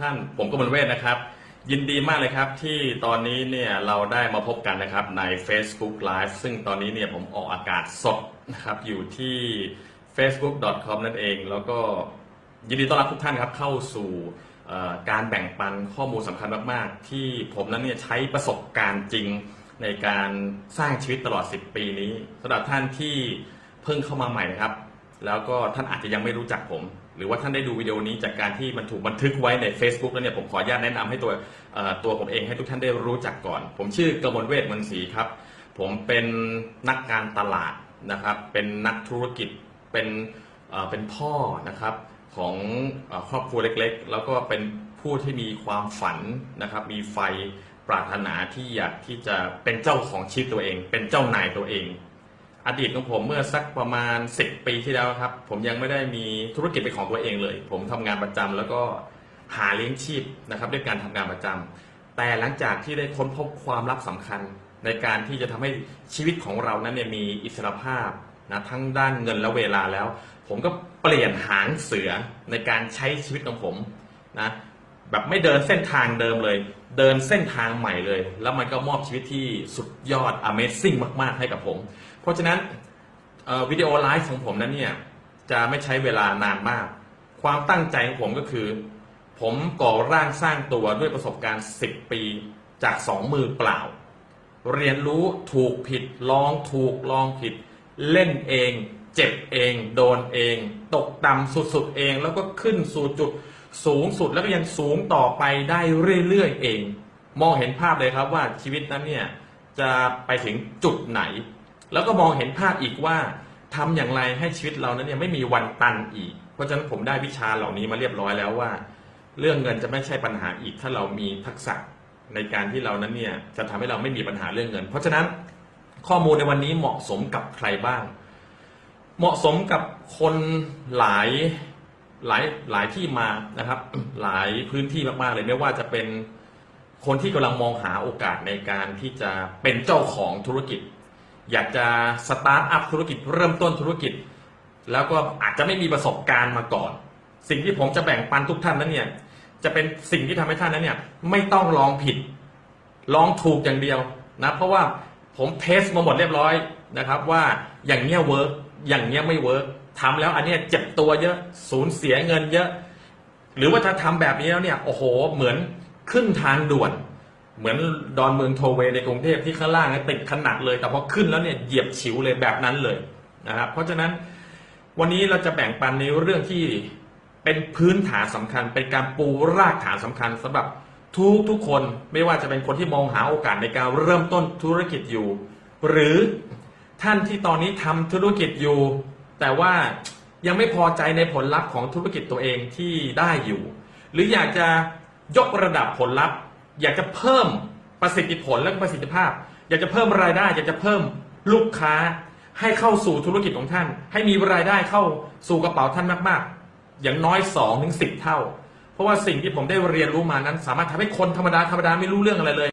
ท่านผมกมลเวทนะครับ ยินดีมากเลยครับที่ตอนนี้เนี่ยเราได้มาพบกันนะครับใน Facebook Live ซึ่งตอนนี้เนี่ยผมออกอากาศสดนะครับอยู่ที่ facebook.com นั่นเอง แล้วก็ยินดีต้อนรับทุกท่านครับเข้าสู่การแบ่งปันข้อมูลสำคัญมาก ๆ ที่ผมนั้นเนี่ยใช้ประสบการณ์จริงในการสร้างชีวิตตลอด 10 ปีนี้สำหรับท่านที่เพิ่งเข้ามาใหม่นะครับ แล้วก็ท่านอาจจะยังไม่รู้จักผม หรือว่าท่านได้ดูวิดีโอนี้จากการที่มันถูกบันทึกไว้ใน Facebook แล้วเนี่ยผมขออนุญาตแนะนำให้ตัวตัวผมเองให้ทุกท่านได้รู้จักก่อน ผมชื่อกมลเวทมนศรีครับ ผมเป็นนักการตลาดนะครับ เป็นนักธุรกิจเป็นเป็นพ่อนะครับของครอบครัวเล็กๆ แล้วก็เป็นผู้ที่มีความฝันนะครับ มีไฟปรารถนาที่อยากที่จะเป็นเจ้าของชีวิตตัวเอง เป็นเจ้านายตัวเอง อดีตของผมเมื่อสักประมาณ 10 ปีที่แล้วครับ ผมยังไม่ได้มีธุรกิจเป็นของตัวเองเลย ผมทำงานประจำแล้วก็หาเลี้ยงชีพนะครับด้วยการทำงานประจำแต่หลังจากที่ได้ค้นพบความลับสำคัญ ในการที่จะทำให้ชีวิตของเรานั้นเนี่ยมีอิสรภาพนะทั้งด้านเงินและเวลาแล้ว ผมก็เปลี่ยนหางเสือในการใช้ชีวิตของผมนะแบบไม่เดินเส้นทางเดิมเลย เดินเส้นทางใหม่เลย แล้วมันก็มอบชีวิตที่สุดยอด Amazing มาก ๆ ให้กับผม ราะฉะนั้นวิดีโอไลฟ์ของผมนั้นเนี่ยจะไม่ใช้เวลานานมาก ความตั้งใจของผมก็คือ ผมก่อร่างสร้างตัวด้วยประสบการณ์ 10 ปีจากสองมือเปล่า เรียนรู้ถูกผิดลองถูกลองผิด เล่นเอง เจ็บเอง โดนเอง ตกต่ำสุดๆเอง แล้วก็ขึ้นสู่จุดสูงสุดแล้วก็ยังสูงต่อไปได้เรื่อยๆเอง มองเห็นภาพเลยครับว่าชีวิตนั้นเนี่ยจะไปถึงจุดไหน แล้วก็มองเห็นภาพอีกว่าทำอย่างไรให้ชีวิตเรานั้นเนี่ยไม่มีวันตันอีก เพราะฉะนั้นผมได้วิชาเหล่านี้มาเรียบร้อยแล้วว่า เรื่องเงินจะไม่ใช่ปัญหาอีก ถ้าเรามีทักษะในการที่เรานั้นเนี่ยจะทำให้เราไม่มีปัญหาเรื่องเงิน เพราะฉะนั้นข้อมูลในวันนี้เหมาะสมกับใครบ้าง เหมาะสมกับคนหลายหลายหลายที่มานะครับ หลายพื้นที่มากๆเลยไม่ว่าจะเป็นคนที่กำลังมองหาโอกาสในการที่จะเป็นเจ้าของธุรกิจ อยากจะสตาร์ทอัพธุรกิจเริ่มต้นธุรกิจ แล้วก็อาจจะไม่มีประสบการณ์มาก่อน สิ่งที่ผมจะแบ่งปันทุกท่านนั้นเนี่ย จะเป็นสิ่งที่ทำให้ท่านนั้นเนี่ย ไม่ต้องลองผิด ลองถูกอย่างเดียวนะเพราะว่าผมเทสมาหมดเรียบร้อยนะครับ ว่าอย่างเงี้ย work อย่างเงี้ยไม่ work ทำแล้วอันเนี้ยเจ็บตัวเยอะสูญเสียเงินเยอะ หรือว่าถ้าทำแบบนี้แล้วเนี่ยโอ้โหเหมือนขึ้นทางด่วน เหมือนดอนเมืองโทลล์เวย์ในกรุงเทพที่ข้างล่างติดขนาดเลย แต่พอขึ้นแล้วเนี่ยเหยียบฉิวเลยแบบนั้นเลยนะครับเพราะฉะนั้นวันนี้เราจะแบ่งปันในเรื่องที่เป็นพื้นฐานสำคัญ เป็นการปูรากฐานสำคัญสำหรับทุกทุกคนไม่ว่าจะเป็นคนที่มองหาโอกาสในการเริ่มต้นธุรกิจอยู่ หรือท่านที่ตอนนี้ทำธุรกิจอยู่ แต่ว่ายังไม่พอใจในผลลัพธ์ของธุรกิจตัวเองที่ได้อยู่ หรืออยากจะยกระดับผลลัพธ์ อยากจะเพิ่มประสิทธิผลและประสิทธิภาพ อยากจะเพิ่มรายได้ อยากจะเพิ่มลูกค้าให้เข้าสู่ธุรกิจของท่าน ให้มีรายได้เข้าสู่กระเป๋าท่านมากๆ อย่างน้อย2อถึงสิเท่า เพราะว่าสิ่งที่ผมได้เรียนรู้มานั้น สามารถทำให้คนธรรมดาธรรมดาไม่รู้เรื่องอะไรเลย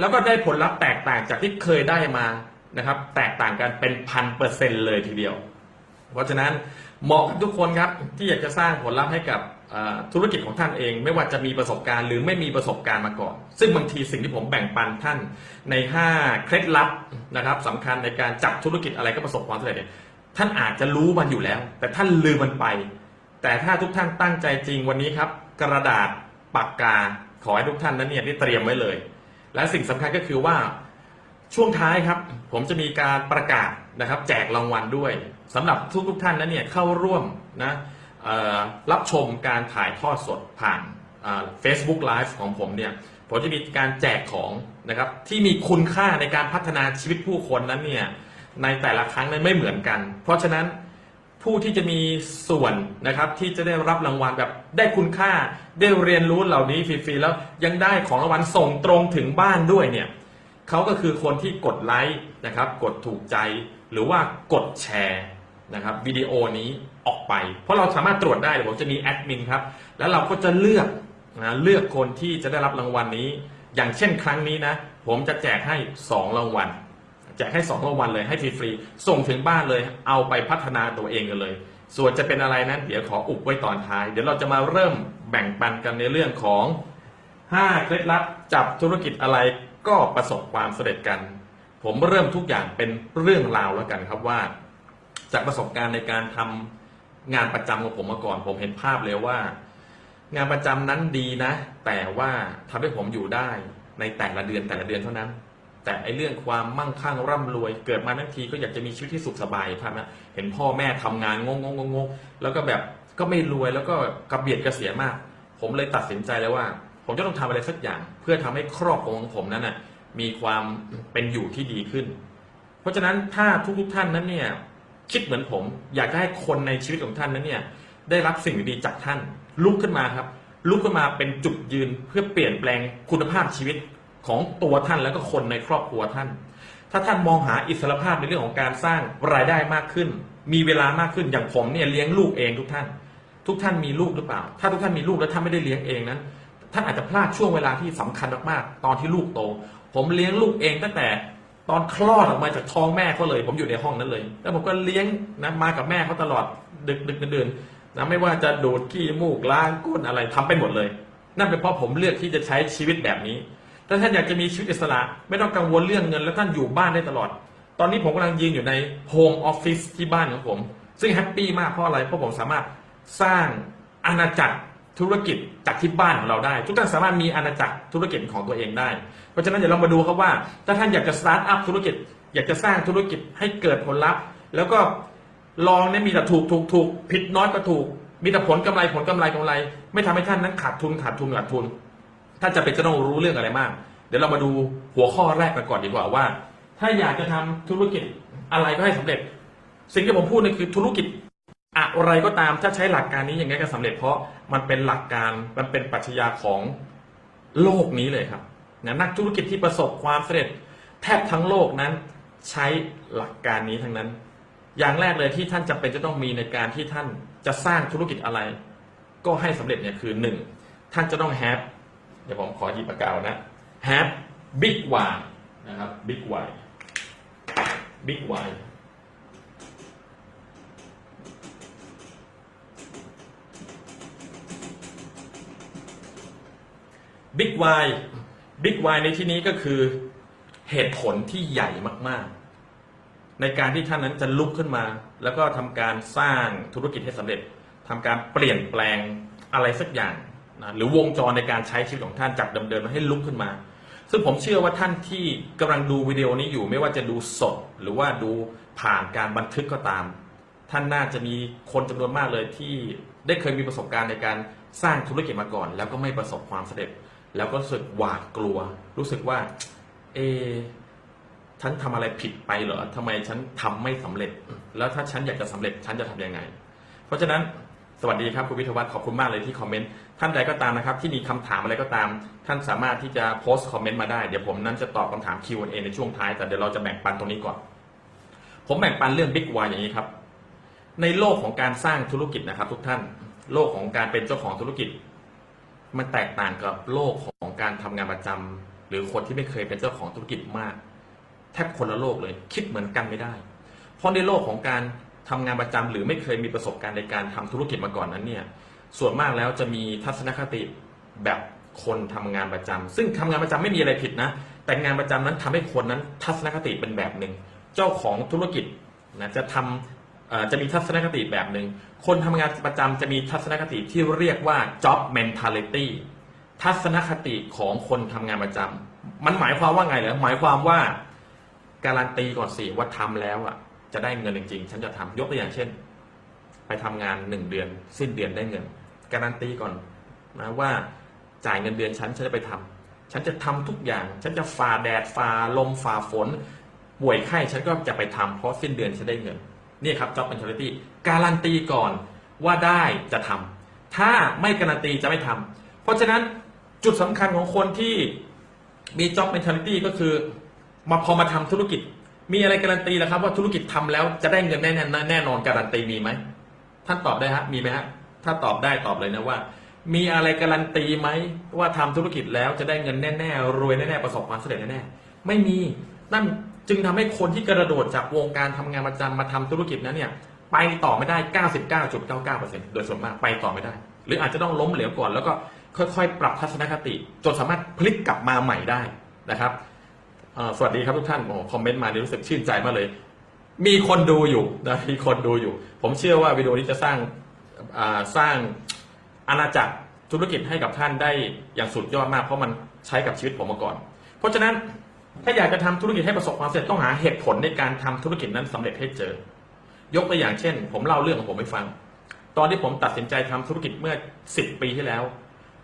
แล้วก็ได้ผลลัพธ์แตกต่างจากที่เคยได้มานะครับ แตกต่างกันเป็นพันเปอร์เซ็นเลยทีเดียว เพราะฉะนั้นเหมาะกับทุกคนครับที่อยากจะสร้างผลลัพธ์ให้กับ ธุรกิจของท่านเอง ไม่ว่าจะมีประสบการณ์หรือไม่มีประสบการณ์มาก่อน ซึ่งบางทีสิ่งที่ผมแบ่งปันท่านใน 5 เคล็ดลับนะครับสำคัญในการจับธุรกิจอะไรก็ประสบความสำเร็จเนี่ยท่านอาจจะรู้มันอยู่แล้ว แต่ท่านลืมมันไป แต่ถ้าทุกท่านตั้งใจจริงวันนี้ครับ กระดาษปากกาขอให้ทุกท่านนั้นเนี่ยได้เตรียมไว้เลย และสิ่งสำคัญก็คือว่าช่วงท้ายครับ ผมจะมีการประกาศนะครับ แจกรางวัลด้วยสำหรับทุกทุกท่านนั้นเนี่ยเข้าร่วมนะ รับชมการถ่ายทอดสดผ่านเฟซบุ๊กไลฟ์ของผมเนี่ยผมจะมีการแจกของนะครับที่มีคุณค่าในการพัฒนาชีวิตผู้คนนั้นเนี่ยในแต่ละครั้งนั้นไม่เหมือนกัน เพราะฉะนั้นผู้ที่จะมีส่วนนะครับที่จะได้รับรางวัลแบบได้คุณค่าได้เรียนรู้เหล่านี้ฟรีๆแล้วยังได้ของรางวัลส่งตรงถึงบ้านด้วยเนี่ยเขาก็คือคนที่กดไลค์นะครับกดถูกใจหรือว่ากดแชร์ นะครับวิดีโอนี้ออกไป เพราะเราสามารถตรวจได้เดี๋ยวผมจะมีแอดมินครับ แล้วเราก็จะเลือกนะเลือกคนที่จะได้รับรางวัลนี้ อย่างเช่นครั้งนี้นะ ผมจะแจกให้ 2 รางวัล แจกให้ 2 รางวัลเลยให้ฟรีๆส่งถึงบ้านเลย เอาไปพัฒนาตัวเองกันเลย ส่วนจะเป็นอะไรนั้น เดี๋ยวขออุบไว้ตอนท้าย เดี๋ยวเราจะมาเริ่มแบ่งปันกันในเรื่องของ5เคล็ดลับจับธุรกิจอะไรก็ประสบความสำเร็จกัน ผมเริ่มทุกอย่างเป็นเรื่องราวแล้วกันครับว่า จากประสบการณ์ในการทำงานประจำของผมมาก่อน ผมเห็นภาพเลยว่า งานประจำนั้นดีนะ แต่ว่าทำให้ผมอยู่ได้ในแต่ละเดือนแต่ละเดือนเท่านั้น แต่ไอเรื่องความมั่งคั่งร่ำรวย เกิดมาทั้งทีก็อยากจะมีชีวิตที่สุขสบายภาพนะเห็นพ่อแม่ทำงานงงงงงงแล้วก็แบบก็ไม่รวยแล้วก็กระเบียดกระเสียมาก ผมเลยตัดสินใจเลยว่า ผมจะต้องทำอะไรสักอย่าง เพื่อทำให้ครอบครัวของผมนั้นน่ะมีความเป็นอยู่ที่ดีขึ้น เพราะฉะนั้นถ้าทุกๆท่านนั้นเนี่ย คิดเหมือนผม อยากให้คนในชีวิตของท่านนั้นเนี่ยได้รับสิ่งดีๆจากท่าน ลุกขึ้นมาครับ ลุกขึ้นมาเป็นจุดยืนเพื่อเปลี่ยนแปลงคุณภาพชีวิตของตัวท่านแล้วก็คนในครอบครัวท่าน ถ้าท่านมองหาอิสรภาพในเรื่องของการสร้างรายได้มากขึ้น มีเวลามากขึ้นอย่างผมเนี่ยเลี้ยงลูกเองทุกท่าน ทุกท่านมีลูกหรือเปล่า ถ้าทุกท่านมีลูกแล้วท่านไม่ได้เลี้ยงเองนั้น ท่านอาจจะพลาดช่วงเวลาที่สำคัญมากๆ ตอนที่ลูกโต ผมเลี้ยงลูกเองตั้งแต่ ตอนคลอดออกมาจากท้องแม่เขาเลย ผมอยู่ในห้องนั้นเลย แล้วผมก็เลี้ยงนะมากับแม่เขาตลอดดึกดึกเดินนะไม่ว่าจะดูดขี้มูกล้างก้นอะไรทำไปหมดเลย นั่นเป็นเพราะผมเลือกที่จะใช้ชีวิตแบบนี้ถ้าท่านอยากจะมีชีวิตอิสระ ไม่ต้องกังวลเรื่องเงิน แล้วท่านอยู่บ้านได้ตลอด ตอนนี้ผมกำลังยืนอยู่ในโฮมออฟฟิศที่บ้านของผม ซึ่งแฮปปี้มากเพราะอะไรเพราะผมสามารถสร้างอาณาจักรธุรกิจจากที่บ้านของเราได้ ทุกท่านสามารถมีอาณาจักรธุรกิจของตัวเองได้ เพราะฉะนั้นเดี๋ยวเรามาดูครับว่า ถ้าท่านอยากจะสตาร์ทอัพธุรกิจ อยากจะสร้างธุรกิจให้เกิดผลลัพธ์ แล้วก็ลองเนี่ยมีแต่ถูกถูกถูกผิดน้อยก็ถูก มีแต่ผลกำไรผลกำไรกำไร ไม่ทำให้ท่านนั้นขาดทุนขาดทุนขาดทุนถ้านจะเป็นจะต้องรู้เรื่องอะไรมาก เดี๋ยวเรามาดูหัวข้อแรกกันก่อนดีกว่าว่า ถ้าอยากจะทำธุรกิจอะไรก็ให้สำเร็จ สิ่งที่ผมพูดนี่คือธุรกิจอะไรก็ตามถ้าใช้หลักการนี้อย่างไงก็สำเร็จ เพราะมันเป็นหลักการมันเป็นปรัชญาของโลกนี้เลยครับ นะนักธุรกิจที่ประสบความสำเร็จแทบทั้งโลกนั้นใช้หลักการนี้ทั้งนั้น อย่างแรกเลยที่ท่านจำเป็นจะต้องมีในการที่ท่านจะสร้างธุรกิจอะไร ก็ให้สำเร็จเนี่ยคือหนึ่งท่านจะต้อง have เดี๋ยวผมขอหยิบปากกานะ have big why นะครับ big why big why big why big why ในที่นี้ก็คือเหตุผลที่ใหญ่มาก ๆ ในการที่ท่านนั้นจะลุกขึ้นมา แล้วก็ทำการสร้างธุรกิจให้สำเร็จทำการเปลี่ยนแปลงอะไรสักอย่างนะหรือวงจรในการใช้ชีวิตของท่านจากเดิมๆให้ลุกขึ้นมา ซึ่งผมเชื่อว่าท่านที่กำลังดูวิดีโอนี้อยู่ ไม่ว่าจะดูสดหรือว่าดูผ่านการบันทึกก็ตาม ท่านน่าจะมีคนจำนวนมากเลยที่ได้เคยมีประสบการณ์ในการสร้างธุรกิจมาก่อน แล้วก็ไม่ประสบความสำเร็จ แล้วก็รู้สึกหวาดกลัว รู้สึกว่า เอะฉันทำอะไรผิดไปเหรอทำไมฉันทำไม่สำเร็จ แล้วถ้าฉันอยากจะสำเร็จ ฉันจะทำยังไง เพราะฉะนั้นสวัสดีครับคุณวิทวัฒน์ขอบคุณมากเลยที่คอมเมนต์ท่านใดก็ตามนะครับ ที่มีคำถามอะไรก็ตาม ท่านสามารถที่จะโพสต์คอมเมนต์มาได้เดี๋ยวผมนั้นจะตอบคำถาม Q&A ในช่วงท้าย แต่เดี๋ยวเราจะแบ่งปันตรงนี้ก่อน ผมแบ่งปันเรื่อง Big Y อย่างนี้ครับ ในโลกของการสร้างธุรกิจนะครับ ทุกท่าน โลกของการเป็นเจ้าของธุรกิจ มันแตกต่างกับโลกของการทำงานประจำหรือคนที่ไม่เคยเป็นเจ้าของธุรกิจมาก แทบคนละโลกเลย คิดเหมือนกันไม่ได้ เพราะในโลกของการทำงานประจำหรือไม่เคยมีประสบการณ์ในการทำธุรกิจมาก่อนนั้นเนี่ยส่วนมากแล้วจะมีทัศนคติแบบคนทำงานประจำซึ่งทำงานประจำไม่มีอะไรผิดนะ แต่งานประจำนั้นทำให้คนนั้นทัศนคติเป็นแบบหนึ่ง เจ้าของธุรกิจนะจะทำเอ่อ จะมีทัศนคติแบบหนึ่งคนทำงานประจำจะมีทัศนคติที่เรียกว่า job mentality ทัศนคติของคนทำงานประจำมันหมายความว่าไงเหรอหมายความว่าการันตีก่อนสิว่าทำแล้วอะจะได้เงินจริงๆ ฉันจะทำยกตัวอย่างเช่น ไปทำงานหนึ่งเดือน สิ้นเดือนได้เงิน การันตีก่อนนะว่าจ่ายเงินเดือนฉันฉันจะไปทำฉันจะทำทุกอย่าง ฉันจะฝ่าแดดฝ่าลมฝ่าฝน ป่วยไข้ฉันก็จะไปทำเพราะสิ้นเดือนฉันได้เงิน นี่ครับ job mentality การันตีก่อนว่าได้จะทำถ้าไม่การันตีจะไม่ทำเพราะฉะนั้นจุดสำคัญของคนที่มี job mentality ก็คือ มาพอมาทำธุรกิจ มีอะไรการันตีแล้วครับ ว่าธุรกิจทำแล้วจะได้เงินแน่นอนแน่นอนการันตีมีไหมท่านตอบได้ฮะมีไหมฮะถ้าตอบได้ตอบเลยนะว่า มีอะไรการันตีไหมว่าทำธุรกิจแล้วจะได้เงินแน่ๆรวยแน่ๆประสบความสำเร็จแน่ๆไม่มีนั่น จึงทำให้คนที่กระโดดจากวงการทำงานประจำมาทำธุรกิจนั้นเนี่ยไปต่อไม่ได้ 99.99%โดยส่วนมากไปต่อไม่ได้ หรืออาจจะต้องล้มเหลวก่อน แล้วก็ค่อยๆ ปรับทัศนคติ จนสามารถพลิกกลับมาใหม่ได้นะครับสวัสดีครับทุกท่านโอ้คอมเมนต์มานี่รู้สึกชื่นใจมากเลย มีคนดูอยู่นะมีคนดูอยู่ ผมเชื่อว่าวิดีโอนี้จะสร้างาสร้างอาณาจักรธุรกิจให้กับท่านได้อย่างสุดยอดมาก เพราะมันใช้กับชีวิตผมมาก่อน เพราะฉะนั้น ถ้าอยากจะทำธุรกิจให้ประสบความสำเร็จต้องหาเหตุผลในการทำธุรกิจนั้นสำเร็จให้เจอ ยกตัวอย่างเช่น ผมเล่าเรื่องของผมให้ฟัง ตอนที่ผมตัดสินใจทำธุรกิจเมื่อ 10 ปีที่แล้ว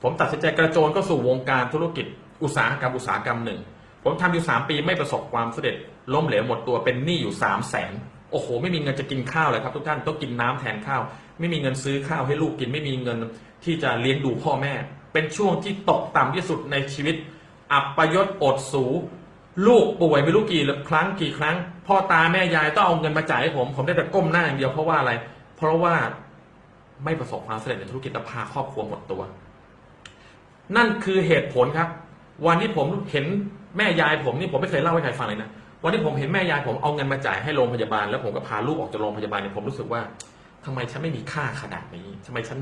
ผมตัดสินใจกระโจนเข้าสู่วงการธุรกิจ อุตสาหกรรมอุตสาหกรรมหนึ่ง ผมทำอยู่ 3 ปีไม่ประสบความสำเร็จล้มเหลวหมดตัวเป็นหนี้อยู่ 3 0 0แสนโอ้โห ไม่มีเงินจะกินข้าวเลยครับทุกท่านต้องกินน้ำแทนข้าว ไม่มีเงินซื้อข้าวให้ลูกกิน ไม่มีเงินที่จะเลี้ยงดูพ่อแม่ เป็นช่วงที่ตกต่ำที่สุดในชีวิต อับประยศอดสู ลูกป่วยไม่รู้กี่ครั้งกี่ครั้ง พ่อตาแม่ยายต้องเอาเงินมาจ่ายให้ผม ผมได้แต่ก้มหน้าอย่างเดียวเพราะว่าอะไร เพราะว่าไม่ประสบความสำเร็จในธุรกิจและพาครอบครัวหมดตัว นั่นคือเหตุผลครับ วันที่ผมเห็นแม่ยายผมนี่ผมไม่เคยเล่าให้ใครฟังเลยนะวันที่ผมเห็นแม่ยายผมเอาเงินมาจ่ายให้โรงพยาบาล แล้วผมก็พาลูกออกจากโรงพยาบาลเนี่ยผมรู้สึกว่าทำไมฉันไม่มีค่าขนาดนี้ทำไมฉัน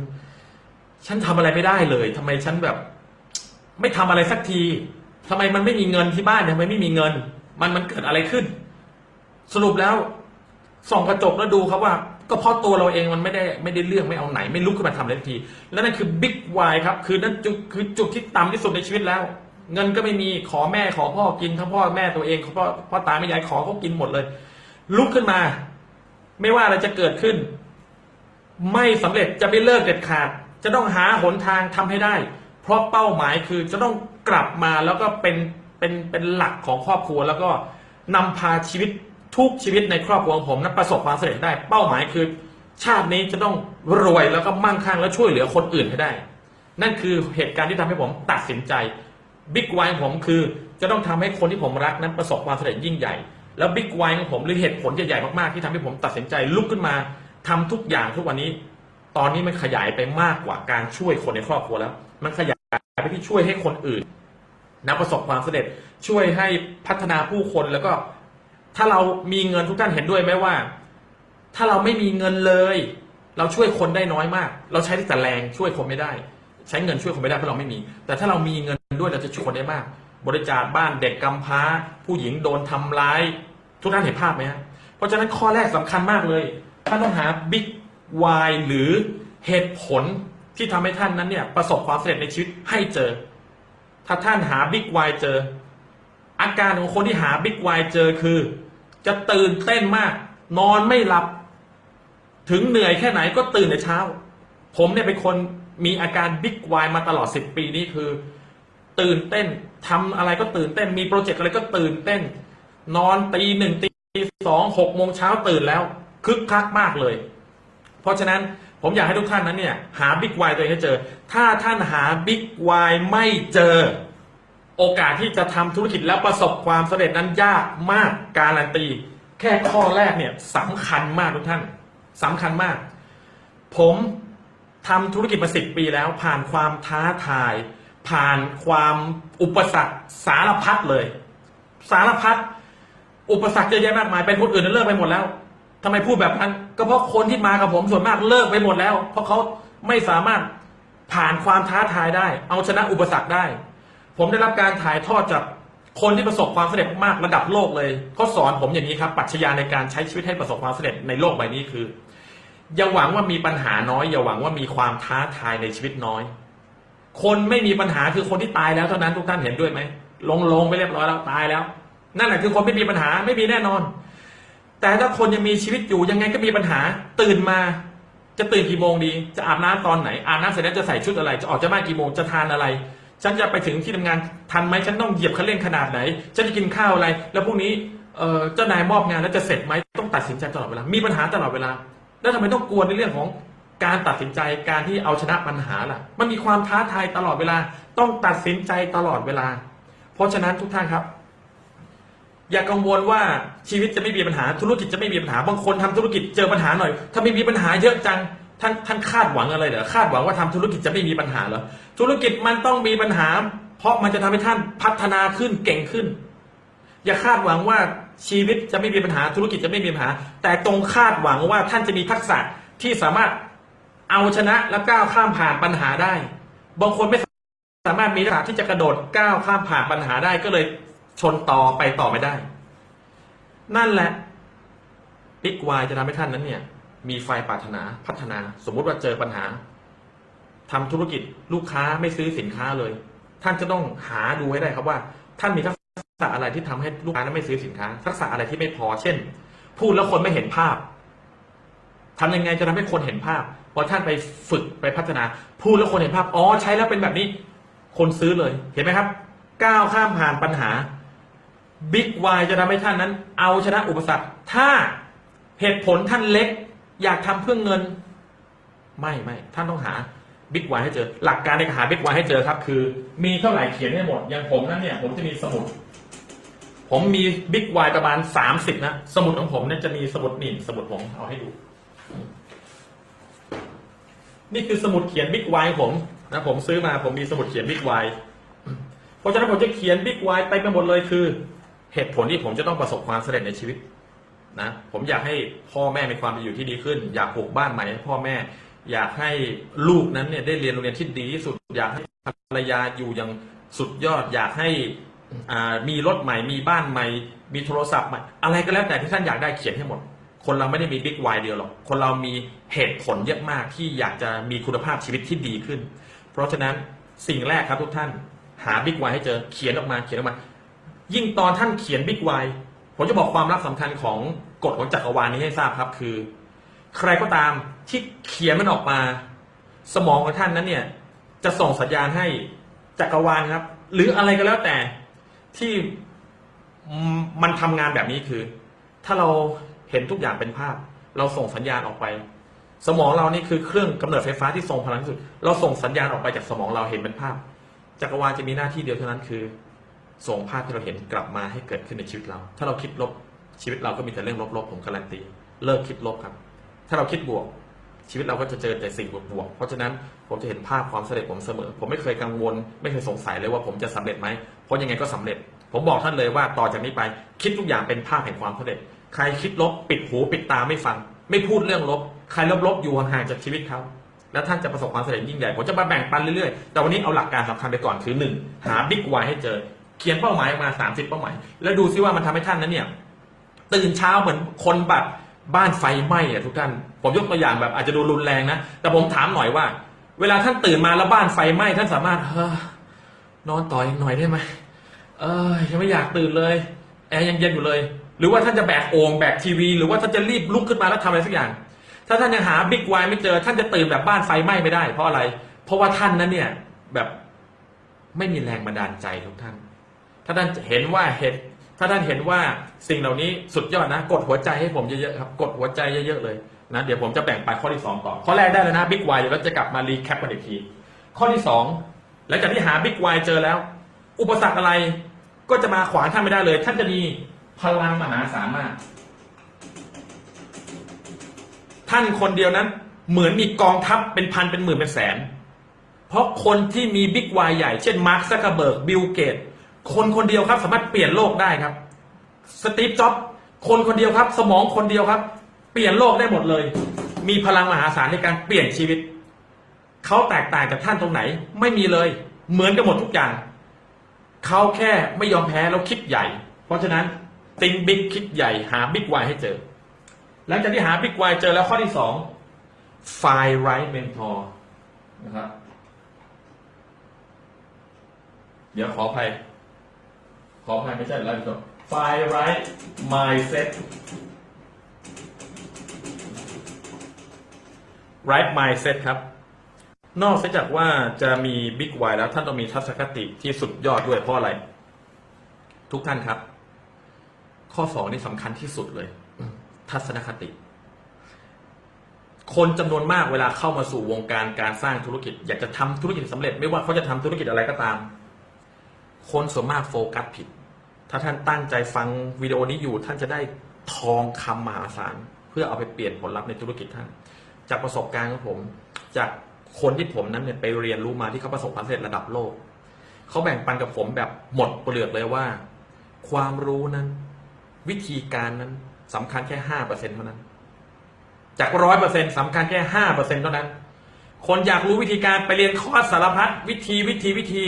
ฉันทำอะไรไม่ได้เลยทำไมฉันแบบ ไม่ทำอะไรสักที ทำไมมันไม่มีเงินที่บ้านเนี่ยทำไมไม่มีเงิน มันมันเกิดอะไรขึ้น สรุปแล้วส่องกระจกแล้วดูครับว่า ก็เพราะตัวเราเองมันไม่ได้ไม่ได้เรื่องไม่เอาไหน ไม่ลุกขึ้นมาทำอะไรที แล้วนั่นคือบิ๊กวายครับ คือนั่นจุดคือจุดที่ต่ำที่สุดในชีวิตแล้ว เงินก็ไม่มีขอแม่ขอพ่อกินทั้งพ่อแม่ตัวเองขอพ่อพ่อตาแม่ยายขอเขากินหมดเลย ลุกขึ้นมา ไม่ว่าอะไรจะเกิดขึ้น ไม่สำเร็จจะไม่เลิกเด็ดขาด จะต้องหาหนทางทำให้ได้ เพราะเป้าหมายคือจะต้อง กลับมาแล้วก็เป็นเป็นเป็นหลักของครอบครัว แล้วก็นำพาชีวิตทุกชีวิตในครอบครัวของผมนั้นประสบความสำเร็จได้เป้าหมายคือ ชาตินี้จะต้องรวยแล้วก็มั่งคั่งและช่วยเหลือคนอื่นให้ได้ นั่นคือเหตุการณ์ที่ทำให้ผมตัดสินใจบิ๊กไวของผมคือจะต้องทำให้คนที่ผมรักนั้นประสบความสำเร็จยิ่งใหญ่ แล้วบิ๊กไวของผมหรือเหตุผลใหญ่ๆมากๆที่ทำให้ผมตัดสินใจลุกขึ้นมาทำทุกอย่างทุกวันนี้ ตอนนี้มันขยายไปมากกว่าการช่วยคนในครอบครัวแล้ว มันขยายไปที่ช่วยให้คนอื่น นะประสบความสำเร็จช่วยให้พัฒนาผู้คนแล้วก็ ถ้าเรามีเงินทุกท่านเห็นด้วยไหมว่า ถ้าเราไม่มีเงินเลย เราช่วยคนได้น้อยมาก เราใช้แต่แรงช่วยคนไม่ได้ ใช้เงินช่วยคนไม่ได้เพราะเราไม่มี แต่ถ้าเรามีเงินด้วยเราจะช่วยคนได้มาก บริจาคบ้านเด็กกำพร้า ผู้หญิงโดนทำร้าย ทุกท่านเห็นภาพไหมฮะเพราะฉะนั้นข้อแรกสำคัญมากเลยท่านต้องหาบิ๊กวายหรือเหตุผลที่ทำให้ท่านนั้นเนี่ยประสบความสำเร็จในชีวิตให้เจอ ถ้าท่านหาบิ๊กวเจอ อาการของคนที่หาบิ๊กวเจอคือ จะตื่นเต้นมาก นอนไม่หลับ ถึงเหนื่อยแค่ไหนก็ตื่นในเช้า ผมเนี่ยเป็นคนมีอาการบิ๊กวมาตลอด10ปีนี้คือ ตื่นเต้นทำอะไรก็ตื่นเต้น มีโปรเจกต์อะไรก็ตื่นเต้น นอนตีหนึ่งตีสองหกโมงเช้าตื่นแล้วคึกคักมากเลย เพราะฉะนั้น ผมอยากให้ทุกท่านนั้นเนี่ยหาบิ๊กวายตัวเองให้เจอ ถ้าท่านหาบิ๊กวายไม่เจอ โอกาสที่จะทำธุรกิจแล้วประสบความสำเร็จนั้นยากมากการันตี แค่ข้อแรกเนี่ยสำคัญมากทุกท่านสำคัญมาก ผมทำธุรกิจมาสิบปีแล้ว ผ่านความท้าทาย ผ่านความอุปสรรคสารพัดเลย สารพัดอุปสรรคเยอะแยะมากมายเป็นคนอื่นนั้นเลิกไปหมดแล้ว ทำไมพูดแบบนั้น ก็เพราะคนที่มากับผมส่วนมากเลิกไปหมดแล้ว เพราะเขาไม่สามารถผ่านความท้าทายได้ เอาชนะอุปสรรคได้ ผมได้รับการถ่ายทอดจากคนที่ประสบความสำเร็จมากระดับโลกเลยเขาสอนผมอย่างนี้ครับปรัชญาในการใช้ชีวิตให้ประสบความสำเร็จในโลกใบนี้คือ อย่าหวังว่ามีปัญหาน้อย อย่าหวังว่ามีความท้าทายในชีวิตน้อย คนไม่มีปัญหาคือคนที่ตายแล้วเท่านั้นทุกท่านเห็นด้วยไหมลงลงไปเรียบร้อยแล้วตายแล้ว นั่นแหละคือคนไม่มีปัญหาไม่มีแน่นอน แต่ถ้าคนยังมีชีวิตอยู่ยังไงก็มีปัญหา ตื่นมาจะตื่นกี่โมงดี จะอาบน้ำตอนไหน อาบน้ำเสร็จแล้วจะใส่ชุดอะไร จะออกจากบ้านกี่โมง จะทานอะไร ฉันจะไปถึงที่ทำงานทันไหม ฉันต้องเหยียบคันเร่งขนาดไหน ฉันจะกินข้าวอะไร แล้วพรุ่งนี้เอ่อเจ้านายมอบงานแล้วจะเสร็จไหม ต้องตัดสินใจตลอดเวลา มีปัญหาตลอดเวลา แล้วทำไมต้องกลัวในเรื่องของการตัดสินใจ การที่เอาชนะปัญหาล่ะ มันมีความท้าทายตลอดเวลา ต้องตัดสินใจตลอดเวลา เพราะฉะนั้นทุกท่านครับ อย่ากังวลว่าชีวิตจะไม่มีปัญหาธุรกิจจะไม่มีปัญหาบางคนทำธุรกิจเจอปัญหาหน่อยถ้าไม่มีปัญหาเยอะจังท่านท่านคาดหวังอะไรเหรอคาดหวังว่าทำธุรกิจจะไม่มีปัญหาเหรอธุรกิจมันต้องมีปัญหา เพราะมันจะทำให้ท่านพัฒนาขึ้นเก่งขึ้น อย่าคาดหวังว่าชีวิตจะไม่มีปัญหาธุรกิจจะไม่มีปัญหา แต่ตรงคาดหวังว่าท่านจะมีทักษะที่สามารถเอาชนะและก้าวข้ามผ่านปัญหาได้ บางคนไม่สามารถมีทักษะที่จะกระโดดก้าวข้ามผ่านปัญหาได้ก็เลย ชนต่อไปต่อไม่ได้ นั่นแหละบิ๊กวายจะทำให้ท่านนั้นเนี่ย มีไฟปรารถนาพัฒนา สมมุติว่าเจอปัญหาทำธุรกิจลูกค้าไม่ซื้อสินค้าเลย ท่านจะต้องหาดูให้ได้ครับว่า ท่านมีทักษะอะไรที่ทำให้ลูกค้านั้นไม่ซื้อสินค้า ทักษะอะไรที่ไม่พอ เช่น พูดแล้วคนไม่เห็นภาพทำยังไงจะทำให้คนเห็นภาพพอท่านไปฝึกไปพัฒนา พูดแล้วคนเห็นภาพอ๋อใช้แล้วเป็นแบบนี้ คนซื้อเลยเห็นไหมครับ ก้าวข้ามผ่านปัญหา บิ๊กวายจะทำให้ท่านนั้น เอาชนะอุปสรรค ถ้าเหตุผลท่านเล็ก อยากทำเพื่อเงิน ไม่ไม่ท่านต้องหาบิ๊กวายให้เจอ หลักการในการหาบิ๊กวายให้เจอครับ คือ มีเท่าไหร่เขียนให้หมด อย่างผมนั้นเนี่ย ผมจะมีสมุด ผมมีบิ๊กวายประมาณสามสิบนะ สมุดของผมเนี่ยจะมีสมุดนี่สมุดผมเอาให้ดู นี่คือสมุดเขียนบิ๊กวายผมนะผมซื้อมาผมมีสมุดเขียนบิ๊กวายเพราะฉะนั้นผมจะเขียนบิ๊กวายไปไปหมดเลยคือ เหตุผลที่ผมจะต้องประสบความสำเร็จในชีวิตนะผมอยากให้พ่อแม่มีความเป็นอยู่ที่ดีขึ้น อยากปลูกบ้านใหม่ให้พ่อแม่ อยากให้ลูกนั้นเนี่ยได้เรียนโรงเรียนที่ดีที่สุด อยากให้ภรรยาอยู่อย่างสุดยอด อยากให้อ่ามีรถใหม่ มีบ้านใหม่ มีโทรศัพท์ใหม่ อะไรก็แล้วแต่ที่ท่านอยากได้เขียนให้หมด คนเราไม่ได้มีบิ๊กไวเดียวหรอก คนเรามีเหตุผลเยอะมากที่อยากจะมีคุณภาพชีวิตที่ดีขึ้น เพราะฉะนั้นสิ่งแรกครับทุกท่านหาบิ๊กไวให้เจอเขียนออกมาเขียนออกมา ยิ่งตอนท่านเขียนบิ๊กไวผมจะบอกความลับสำคัญของกฎของจักรวาลนี้ให้ทราบครับคือ ใครก็ตามที่เขียนมันออกมา สมองของท่านนั้นเนี่ย จะส่งสัญญาณให้จักรวาลครับ หรืออะไรก็แล้วแต่ที่มันทำงานแบบนี้คือ ถ้าเราเห็นทุกอย่างเป็นภาพ เราส่งสัญญาณออกไป สมองเรานี่คือเครื่องกำเนิดไฟฟ้าที่ทรงพลังที่สุด เราส่งสัญญาณออกไปจากสมองเราเห็นเป็นภาพ จักรวาลจะมีหน้าที่เดียวเท่านั้นคือ ส่งภาพที่เราเห็นกลับมาให้เกิดขึ้นในชีวิตเรา ถ้าเราคิดลบชีวิตเราก็มีแต่เรื่องลบๆผมการันตีเลิกคิดลบครับ ถ้าเราคิดบวก ชีวิตเราก็จะเจอแต่สิ่งบวกๆเพราะฉะนั้นผมจะเห็นภาพความสำเร็จผมเสมอ ผมไม่เคยกังวล ไม่เคยสงสัยเลยว่าผมจะสำเร็จไหมเพราะยังไงก็สำเร็จ ผมบอกท่านเลยว่าต่อจากนี้ไป คิดทุกอย่างเป็นภาพแห่งความสำเร็จ ใครคิดลบปิดหูปิดตาไม่ฟัง ไม่พูดเรื่องลบ ใครลบๆอยู่ห่างๆจากชีวิตเขาแล้วท่านจะประสบความสำเร็จยิ่งใหญ่ผมจะมาแบ่งปันเรื่อยๆแต่วันนี้เอาหลักการสำคัญไปก่อนคือหนึ่งหาบิ๊กไวให้เจอ เขียนเป้าหมายออกมา30เป้าหมาย แล้วดูซิว่ามันทำให้ท่านนั้นเนี่ย ตื่นเช้าเหมือนคนแบบบ้านไฟไหม้อะทุกท่าน ผมยกตัวอย่างแบบอาจจะดูรุนแรงนะ แต่ผมถามหน่อยว่า เวลาท่านตื่นมาแล้วบ้านไฟไหม้ท่านสามารถเฮ้อนอนต่ออีกหน่อยได้ไหมเออยังไม่อยากตื่นเลยแอร์ยังเย็นอยู่เลย หรือว่าท่านจะแบกโอ่งแบกทีวี หรือว่าท่านจะรีบลุกขึ้นมาแล้วทำอะไรสักอย่าง ถ้าท่านยังหาบิ๊กไวไม่เจอ ท่านจะตื่นแบบบ้านไฟไหม้ไม่ได้ เพราะอะไร เพราะว่าท่านนั้นเนี่ยแบบไม่มีแรงบันดาลใจทุกท่าน ถ้าท่านเห็นว่าเห็นถ้าท่านเห็นว่าสิ่งเหล่านี้สุดยอดนะ กดหัวใจให้ผมเยอะๆครับ กดหัวใจเยอะๆเลยนะเดี๋ยวผมจะแบ่งไปข้อที่สองต่อ ข้อแรกได้แล้วนะ big why เดี๋ยวเราจะกลับมา recap กันอีกที ข้อที่สองหลังจากที่หา big why เจอแล้ว อุปสรรคอะไรก็จะมาขวางท่านไม่ได้เลย ท่านจะมีพลังมหาศาลมาก ท่านคนเดียวนั้น เหมือนมีกองทัพเป็นพันเป็นหมื่นเป็นแสน เพราะคนที่มี big why ใหญ่ เช่นมาร์คซักเคอร์เบิร์กบิลเกตส์ คนคนเดียวครับ สามารถเปลี่ยนโลกได้ครับ สตีฟ จ็อบส์คนคนเดียวครับ สมองคนเดียวครับ เปลี่ยนโลกได้หมดเลย มีพลังมหาศาลในการเปลี่ยนชีวิต เขาแตกต่างจากท่านตรงไหน ไม่มีเลย เหมือนกันหมดทุกอย่าง เขาแค่ไม่ยอมแพ้แล้วคิดใหญ่ เพราะฉะนั้น think big คิดใหญ่หา big why ให้เจอ หลังจากที่หา big why เจอแล้วข้อที่สอง find right mentor นะครับเดี๋ยวขออภัย ขออภัยไม่ใช่ไลฟ์สด find right mindset right mindset ครับ นอกจากว่าจะมี big why แล้วท่านต้องมีทัศนคติที่สุดยอดด้วยเพราะอะไร ทุกท่านครับ ข้อสองนี่สำคัญที่สุดเลย ทัศนคติ คนจำนวนมากเวลาเข้ามาสู่วงการการสร้างธุรกิจ อยากจะทำธุรกิจสำเร็จ ไม่ว่าเขาจะทำธุรกิจอะไรก็ตาม คนส่วนมากโฟกัสผิด ถ้าท่านตั้งใจฟังวิดีโอนี้อยู่ ท่านจะได้ทองคำมหาศาล เพื่อเอาไปเปลี่ยนผลลัพธ์ในธุรกิจท่าน จากประสบการณ์ของผม จากคนที่ผมนั้นเนี่ยไปเรียนรู้มาที่เขาประสบความสำเร็จระดับโลก เขาแบ่งปันกับผมแบบหมดเปลือกเลยว่า ความรู้นั้น วิธีการนั้นสำคัญแค่ห้าเปอร์เซ็นต์เท่านั้น จากร้อยเปอร์เซ็นต์สำคัญแค่ห้าเปอร์เซ็นต์เท่านั้น คนอยากรู้วิธีการไปเรียนคอร์สสารพัดวิธีวิธีวิธี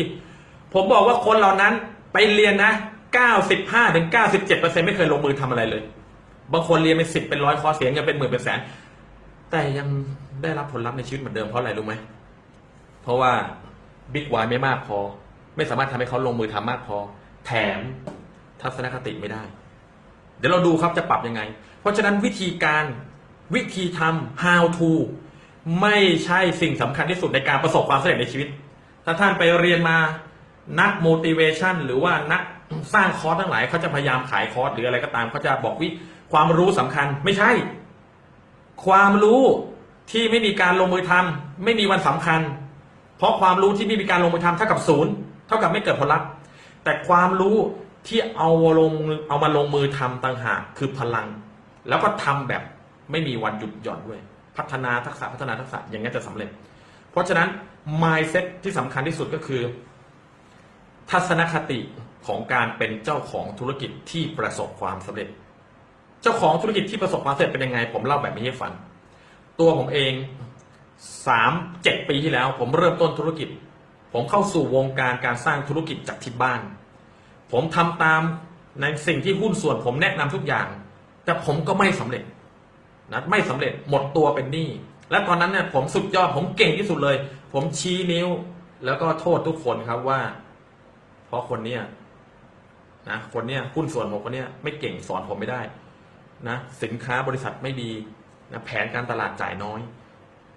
ผมบอกว่าคนเหล่านั้นไปเรียนนะเก้าสิบห้าถึงเก้าสิบเจ็ดเปอร์เซ็นต์ไม่เคยลงมือทำอะไรเลย บางคนเรียนเป็นสิบเป็นร้อยคอร์สเสียเงินเป็นหมื่นเป็นแสน แต่ยังได้รับผลลัพธ์ในชีวิตเหมือนเดิมเพราะอะไรรู้ไหม เพราะว่าบิ๊กวายไม่มากพอ ไม่สามารถทำให้เขาลงมือทำมากพอ แถมทัศนคติไม่ได้ เดี๋ยวเราดูครับจะปรับยังไง เพราะฉะนั้นวิธีการวิธีทำ how to ไม่ใช่สิ่งสำคัญที่สุดในการประสบความสำเร็จในชีวิต ถ้าท่านไปเรียนมา นัก motivation หรือว่านักสร้างคอร์สทั้งหลายเขาจะพยายามขายคอร์สหรืออะไรก็ตามเขาจะบอกวิความรู้สำคัญไม่ใช่ ความรู้ที่ไม่มีการลงมือทำไม่มีวันสำคัญ เพราะความรู้ที่ไม่มีการลงมือทำเท่ากับศูนย์เท่ากับไม่เกิดผลลัพธ์แต่ความรู้ที่เอาลงเอามาลงมือทำต่างหากคือพลัง แล้วก็ทำแบบไม่มีวันหยุดหย่อนด้วย พัฒนาทักษะพัฒนาทักษะอย่างนี้นจะสำเร็จ เพราะฉะนั้น mindset ที่สำคัญที่สุดก็คือ ทัศนคติของการเป็นเจ้าของธุรกิจที่ประสบความสำเร็จ เจ้าของธุรกิจที่ประสบความสำเร็จเป็นยังไง ผมเล่าแบบนี้ให้ฟังตัวผมเองสามเจ็ดปีที่แล้ว ผมเริ่มต้นธุรกิจ ผมเข้าสู่วงการการสร้างธุรกิจจากที่บ้าน ผมทำตามในสิ่งที่หุ้นส่วนผมแนะนำทุกอย่าง แต่ผมก็ไม่สำเร็จนะไม่สำเร็จหมดตัวเป็นหนี้และตอนนั้นเนี่ยผมสุดยอดผมเก่งที่สุดเลย ผมชี้นิ้ว แล้วก็โทษทุกคนครับว่า เพราะคนเนี้ยนะคนเนี้ยหุ้นส่วนผมคนเนี้ยไม่เก่งสอนผมไม่ได้นะสินค้าบริษัทไม่ดีนะแผนการตลาดจ่ายน้อย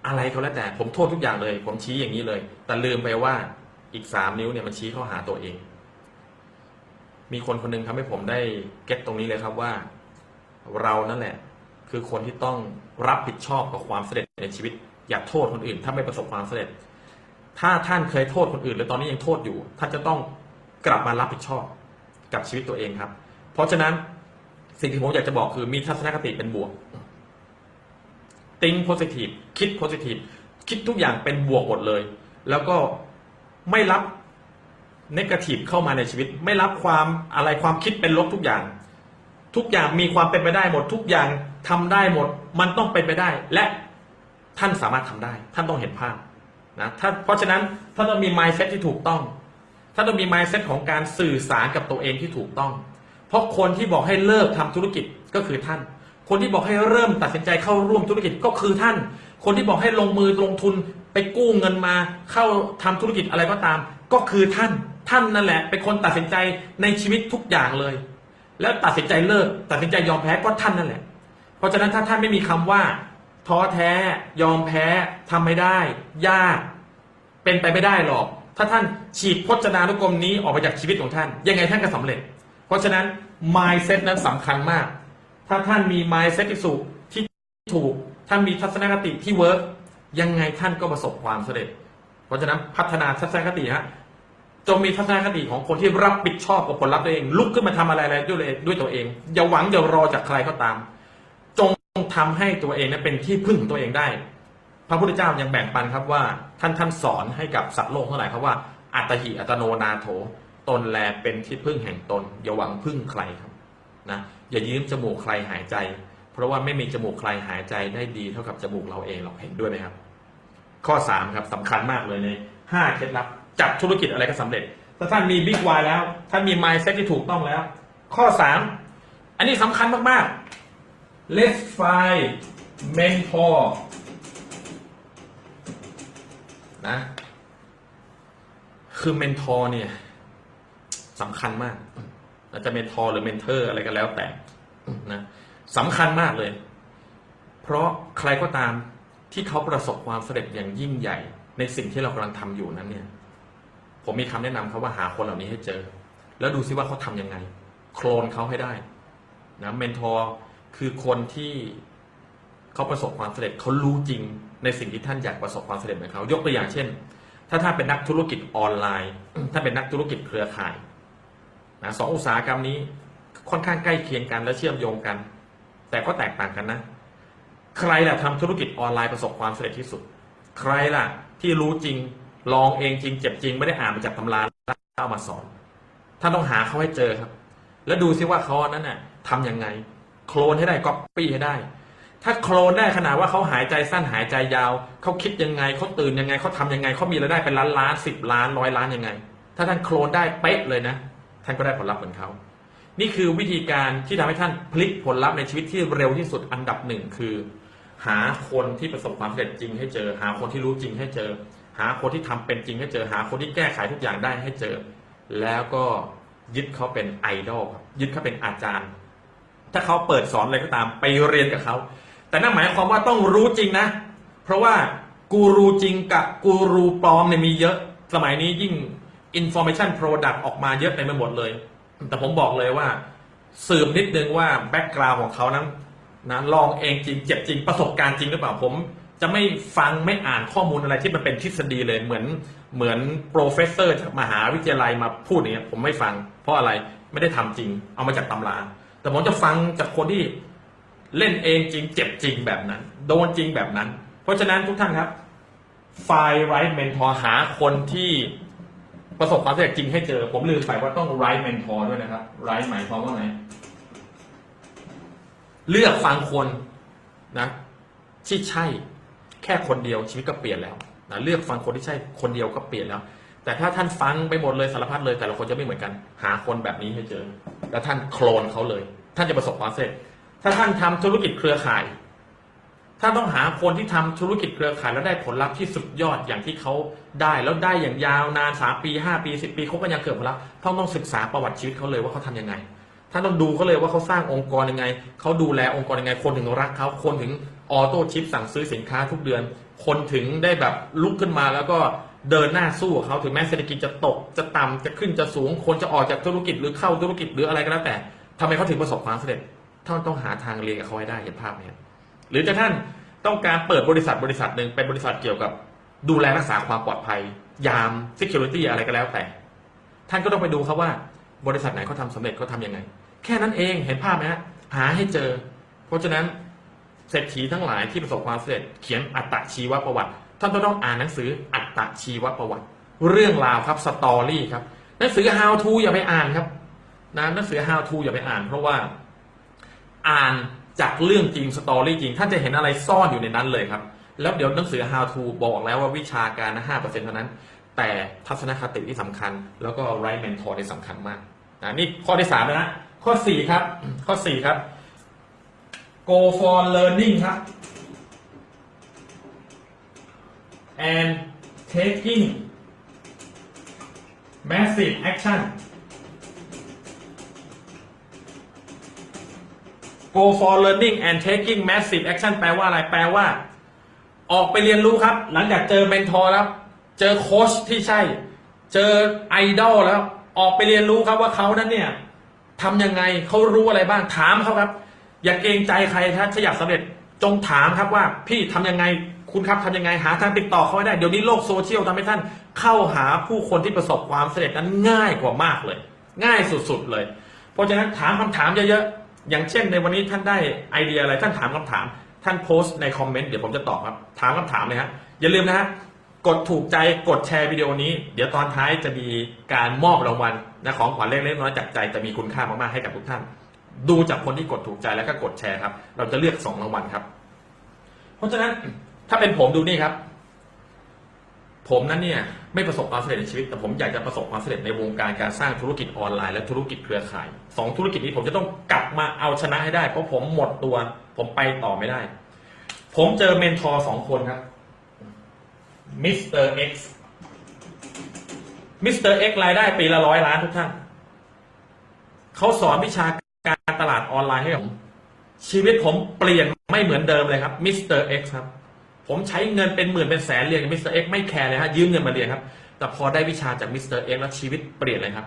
อะไรก็แล้วแต่ผมโทษทุกอย่างเลย ผมชี้อย่างนี้เลย แต่ลืมไปว่าอีกสามนิ้วเนี่ยมันชี้เข้าหาตัวเอง มีคนคนหนึงทำให้ผมได้เก็ตตรงนี้เลยครับว่า เรานั่นแหละ คือคนที่ต้องรับผิดชอบกับความสำเร็จในชีวิต อย่าโทษคนอื่น ถ้าไม่ประสบความสำเร็จ ถ้าท่านเคยโทษคนอื่นหรือตอนนี้ยังโทษอยู่ท่านจะต้อง กลับมารับผิดชอบกับชีวิตตัวเองครับ เพราะฉะนั้นสิ่งที่ผมอยากจะบอกคือมีทัศนคติเป็นบวก think positive คิด positive คิดทุกอย่างเป็นบวกหมดเลย แล้วก็ไม่รับ negative เข้ามาในชีวิต ไม่รับความอะไรความคิดเป็นลบทุกอย่าง ทุกอย่างมีความเป็นไปได้หมด ทุกอย่างทำได้หมด มันต้องเป็นไปได้ และท่านสามารถทำได้ ท่านต้องเห็นภาพนะถ้าเพราะฉะนั้นท่านต้องมี mindset ที่ถูกต้อง ท่านต้องมี mindset ของการสื่อสารกับตัวเองที่ถูกต้อง เพราะคนที่บอกให้เลิกทำธุรกิจก็คือท่าน คนที่บอกให้เริ่มตัดสินใจเข้าร่วมธุรกิจก็คือท่าน คนที่บอกให้ลงมือลงทุนไปกู้เงินมาเข้าทำธุรกิจอะไรก็ตาม ก็คือท่าน ท่านนั่นแหละ เป็นคนตัดสินใจในชีวิตทุกอย่างเลย แล้วตัดสินใจเลิก ตัดสินใจยอมแพ้ก็ท่านนั่นแหละ เพราะฉะนั้นถ้าท่านไม่มีคำว่าท้อแท้ ยอมแพ้ทำไม่ได้ ยาก เป็นไปไม่ได้หรอก ถ้าท่านฉีกพจนานุกรมนี้ออกไปจากชีวิตของท่าน ยังไงท่านก็สำเร็จ เพราะฉะนั้น mindset นั้นสำคัญมาก ถ้าท่านมี mindset ที่สูที่ถูก ท่านมีทัศนคติที่ work ยังไงท่านก็ประสบความสำเร็จ เพราะฉะนั้นพัฒนาทัศนคติฮะจงมีทัศนคติของคนที่รับผิดชอบกับผลลัพธ์ตัวเอง ลุกขึ้นมาทำอะไรอะไรด้วยด้วยตัวเอง อย่าหวังอย่ารอจากใครก็ตาม จงทำให้ตัวเองนั้นเป็นที่พึ่งของตัวเองได้ ระพุทธเจ้ายังแบ่งปันครับว่าท่านท่านสอนให้กับสัตว์โลกทั้งหลายครับว่า อัตหิอัตโนนาโถตนแลเป็นที่พึ่งแห่งตน อย่าหวังพึ่งใครครับนะอย่ายืมจมูกใครหายใจ เพราะว่าไม่มีจมูกใครหายใจได้ดีเท่ากับจมูกเราเองเราเห็นด้วยไหมครับ ข้อสามครับสำคัญมากเลยในห้าเคล็ดลับจับธุรกิจอะไรก็สำเร็จถ้าท่านมี big why แล้วท่านมี mindset ที่ถูกต้องแล้ว ข้อสามอันนี้สำคัญมากๆ let's find mentor นะ คือ mentor เนี่ยสำคัญมากอาจจะ mentor หรือ mentor อะไรก็แล้วแต่นะสำคัญมากเลย เพราะใครก็ตามที่เขาประสบความสำเร็จอย่างยิ่งใหญ่ ในสิ่งที่เรากำลังทำอยู่นั้นเนี่ย ผมมีคำแนะนำเขาว่าหาคนเหล่านี้ให้เจอ แล้วดูซิว่าเขาทำยังไง โคลนเขาให้ได้นะ mentor คือคนที่ เขาประสบความสำเร็จเขารู้จริงในสิ่งที่ท่านอยากประสบความสำเร็จเหมือนเขายกตัวอย่างเช่น ถ้าท่านเป็นนักธุรกิจออนไลน์ ถ้าเป็นนักธุรกิจเครือข่ายนะสองอุตสาหกรรมนี้ค่อนข้างใกล้เคียงกันและเชื่อมโยงกัน แต่ก็แตกต่างกันนะ ใครล่ะทำธุรกิจออนไลน์ประสบความสำเร็จที่สุด ใครล่ะที่รู้จริงลองเองจริงเจ็บจริงไม่ได้อ่านมาจากตำราแล้วเอามาสอนท่านต้องหาเขาให้เจอครับ แล้วดูซิว่าเขาอันนั้นน่ะทำยังไง โคลนให้ได้ก๊อปปี้ให้ได้ ถ้าโคลนได้ขนาดว่าเขาหายใจสั้นหายใจยาว เขาคิดยังไงเขาตื่นยังไงเขาทำยังไงเขามีรายได้เป็นล้านล้านสิบล้านร้อยล้านยังไง ถ้าท่านโคลนได้เป๊ะเลยนะ ท่านก็ได้ผลลัพธ์เหมือนเขา นี่คือวิธีการที่ทำให้ท่านพลิกผลลัพธ์ในชีวิตที่เร็วที่สุดอันดับหนึ่งคือ หาคนที่ประสบความสำเร็จจริงให้เจอ หาคนที่รู้จริงให้เจอ หาคนที่ทำเป็นจริงให้เจอ หาคนที่แก้ไขทุกอย่างได้ให้เจอ แล้วก็ยึดเขาเป็นไอดอลครับยึดเขาเป็นอาจารย์ ถ้าเขาเปิดสอนอะไรก็ตามไปเรียนกับเขา แต่นั่นหมายความว่าต้องรู้จริงนะ เพราะว่ากูรูจริงกับกูรูปลอมเนี่ยมีเยอะ สมัยนี้ยิ่ง information product ออกมาเยอะเต็มไปหมดเลย แต่ผมบอกเลยว่า สืบนิดนึงว่า background ของเขานั้นนะลองเองจริงเจ็บจริงประสบการณ์จริงหรือเปล่าผม จะไม่ฟังไม่อ่านข้อมูลอะไรที่มันเป็นทฤษฎีเลยเหมือนเหมือน professor จากมหาวิทยาลัยมาพูดอย่างเงี้ยผมไม่ฟัง เพราะอะไรไม่ได้ทำจริง เอามาจากตำรา แต่ผมจะฟังจากคนที่ เล่นเองจริงเจ็บจริงแบบนั้น โดนจริงแบบนั้น เพราะฉะนั้นทุกท่านครับ find right mentor หาคนที่ประสบความสำเร็จจริงให้เจอ ผมลืมไปว่าต้อง right mentor ด้วยนะครับ right หมายความว่าไงเลือกฟังคนนะที่ใช่แค่คนเดียวชีวิตก็เปลี่ยนแล้วนะเลือกฟังคนที่ใช่คนเดียวก็เปลี่ยนแล้ว แต่ถ้าท่านฟังไปหมดเลยสารพัดเลยแต่ละคนจะไม่เหมือนกัน หาคนแบบนี้ให้เจอ แล้วท่านโคลนเขาเลย ท่านจะประสบความสำเร็จ ถ้าท่านทำธุรกิจเครือข่ายท่านต้องหาคนที่ทำธุรกิจเครือข่ายแล้วได้ผลลัพธ์ที่สุดยอดอย่างที่เขาได้แล้วได้อย่างยาวนานสามปีห้าปีสิบปีเขาก็ยังเกิดผลลัพธ์ท่านต้องศึกษาประวัติชีวิตเขาเลยว่าเขาทำยังไงท่านต้องดูเขาเลยว่าเขาสร้างองค์กรยังไงเขาดูแลองค์กรยังไง คนถึงรักเขาคนถึงออโต้ชิปสั่งซื้อสินค้าทุกเดือน คนถึงได้แบบลุกขึ้นมาแล้วก็เดินหน้าสู้กับเขาถึงแม้เศรษฐกิจจะตกจะต่ำจะขึ้นจะสูง คนจะออกจากธุรกิจหรือเข้าธุรกิจหรืออะไรก็แล้วแต่ทำไมเขาถึงประสบความสำเร็จ ท่านต้องหาทางเรียนกับเขาให้ได้เห็นภาพไหมครับหรือจะท่านต้องการเปิดบริษัทบริษัทหนึ่งเป็นบริษัทเกี่ยวกับดูแลรักษาความปลอดภัย ยาม security อะไรก็แล้วแต่ ท่านก็ต้องไปดูครับว่า บริษัทไหนเขาทำสำเร็จเขาทำยังไง แค่นั้นเองเห็นภาพไหมฮะหาให้เจอ เพราะฉะนั้นเศรษฐีทั้งหลายที่ประสบความสำเร็จเขียนอัตชีวประวัติ ท่านต้องต้องอ่านหนังสืออัตชีวประวัติ เรื่องราวครับสตอรี่ครับหนังสือ how to อย่าไปอ่านครับนะหนังสือ how to อย่าไปอ่าน เพราะว่า อ่านจากเรื่องจริงสตอรี่จริง ท่านจะเห็นอะไรซ่อนอยู่ในนั้นเลยครับ แล้วเดี๋ยวหนังสือ how to บอกแล้วว่าวิชาการนะห้าเปอร์เซ็นต์เท่านั้น แต่ทัศนคติที่สำคัญ แล้วก็ right mentor ที่สำคัญมากนะนี่ข้อที่สามแล้วนะ ข้อสี่ครับ ข้อสี่ครับ go for learning ครับ and taking massive action go for learning and taking massive action แปลว่าอะไร แปลว่า ออกไปเรียนรู้ครับ หลังจากเจอ mentor แล้ว เจอโค้ชที่ใช่ เจอไอดอลแล้ว ออกไปเรียนรู้ครับว่าเขานั้นเนี่ยทำยังไงเขารู้อะไรบ้าง ถามเขาครับ อย่าเกรงใจใครถ้าอยากสำเร็จ จงถามครับว่า พี่ทำยังไง คุณครับทำยังไง หาทางติดต่อเขาได้ เดี๋ยวนี้โลกโซเชียลทำให้ท่านเข้าหาผู้คนที่ประสบความสำเร็จนั้นง่ายกว่ามากเลย ง่ายสุดๆเลย เพราะฉะนั้นถามคำถามเยอะๆ อย่างเช่นในวันนี้ท่านได้ไอเดียอะไรท่านถามคำถาม ท่านโพสต์ในคอมเมนต์เดี๋ยวผมจะตอบครับถามคำถามเลยฮะอย่าลืมนะฮะกดถูกใจกดแชร์วิดีโอนี้ เดี๋ยวตอนท้ายจะมีการมอบรางวัลนะของขวัญเล็กๆน้อยๆจากใจแต่มีคุณค่ามากๆให้กับทุกท่าน ดูจากคนที่กดถูกใจแล้วก็กดแชร์ครับ เราจะเลือกสองรางวัลครับ เพราะฉะนั้นถ้าเป็นผมดูนี่ครับ ผมนั้นเนี่ยไม่ประสบความสำเร็จในชีวิต แต่ผมอยากจะประสบความสำเร็จในวงการการสร้างธุรกิจออนไลน์และธุรกิจเครือข่ายสองธุรกิจนี้ผมจะต้องกลับมาเอาชนะให้ได้เพราะผมหมดตัว ผมไปต่อไม่ได้ ผมเจอ mentor สองคนครับมิสเตอร์เอ็กซ์มิสเตอร์เอ็กซ์รายได้ปีละร้อยล้านทุกท่าน เขาสอนวิชาการตลาดออนไลน์ให้ผมชีวิตผมเปลี่ยนไม่เหมือนเดิมเลยครับมิสเตอร์เอ็กซ์ครับ ผมใช้เงินเป็นหมื่นเป็นแสนเรียนกับมิสเตอร์เอ็กซ์ไม่แคร์เลยฮะยืมเงินมาเรียนครับ แต่พอได้วิชาจากมิสเตอร์เอ็กซ์แล้วชีวิตเปลี่ยนเลยครับ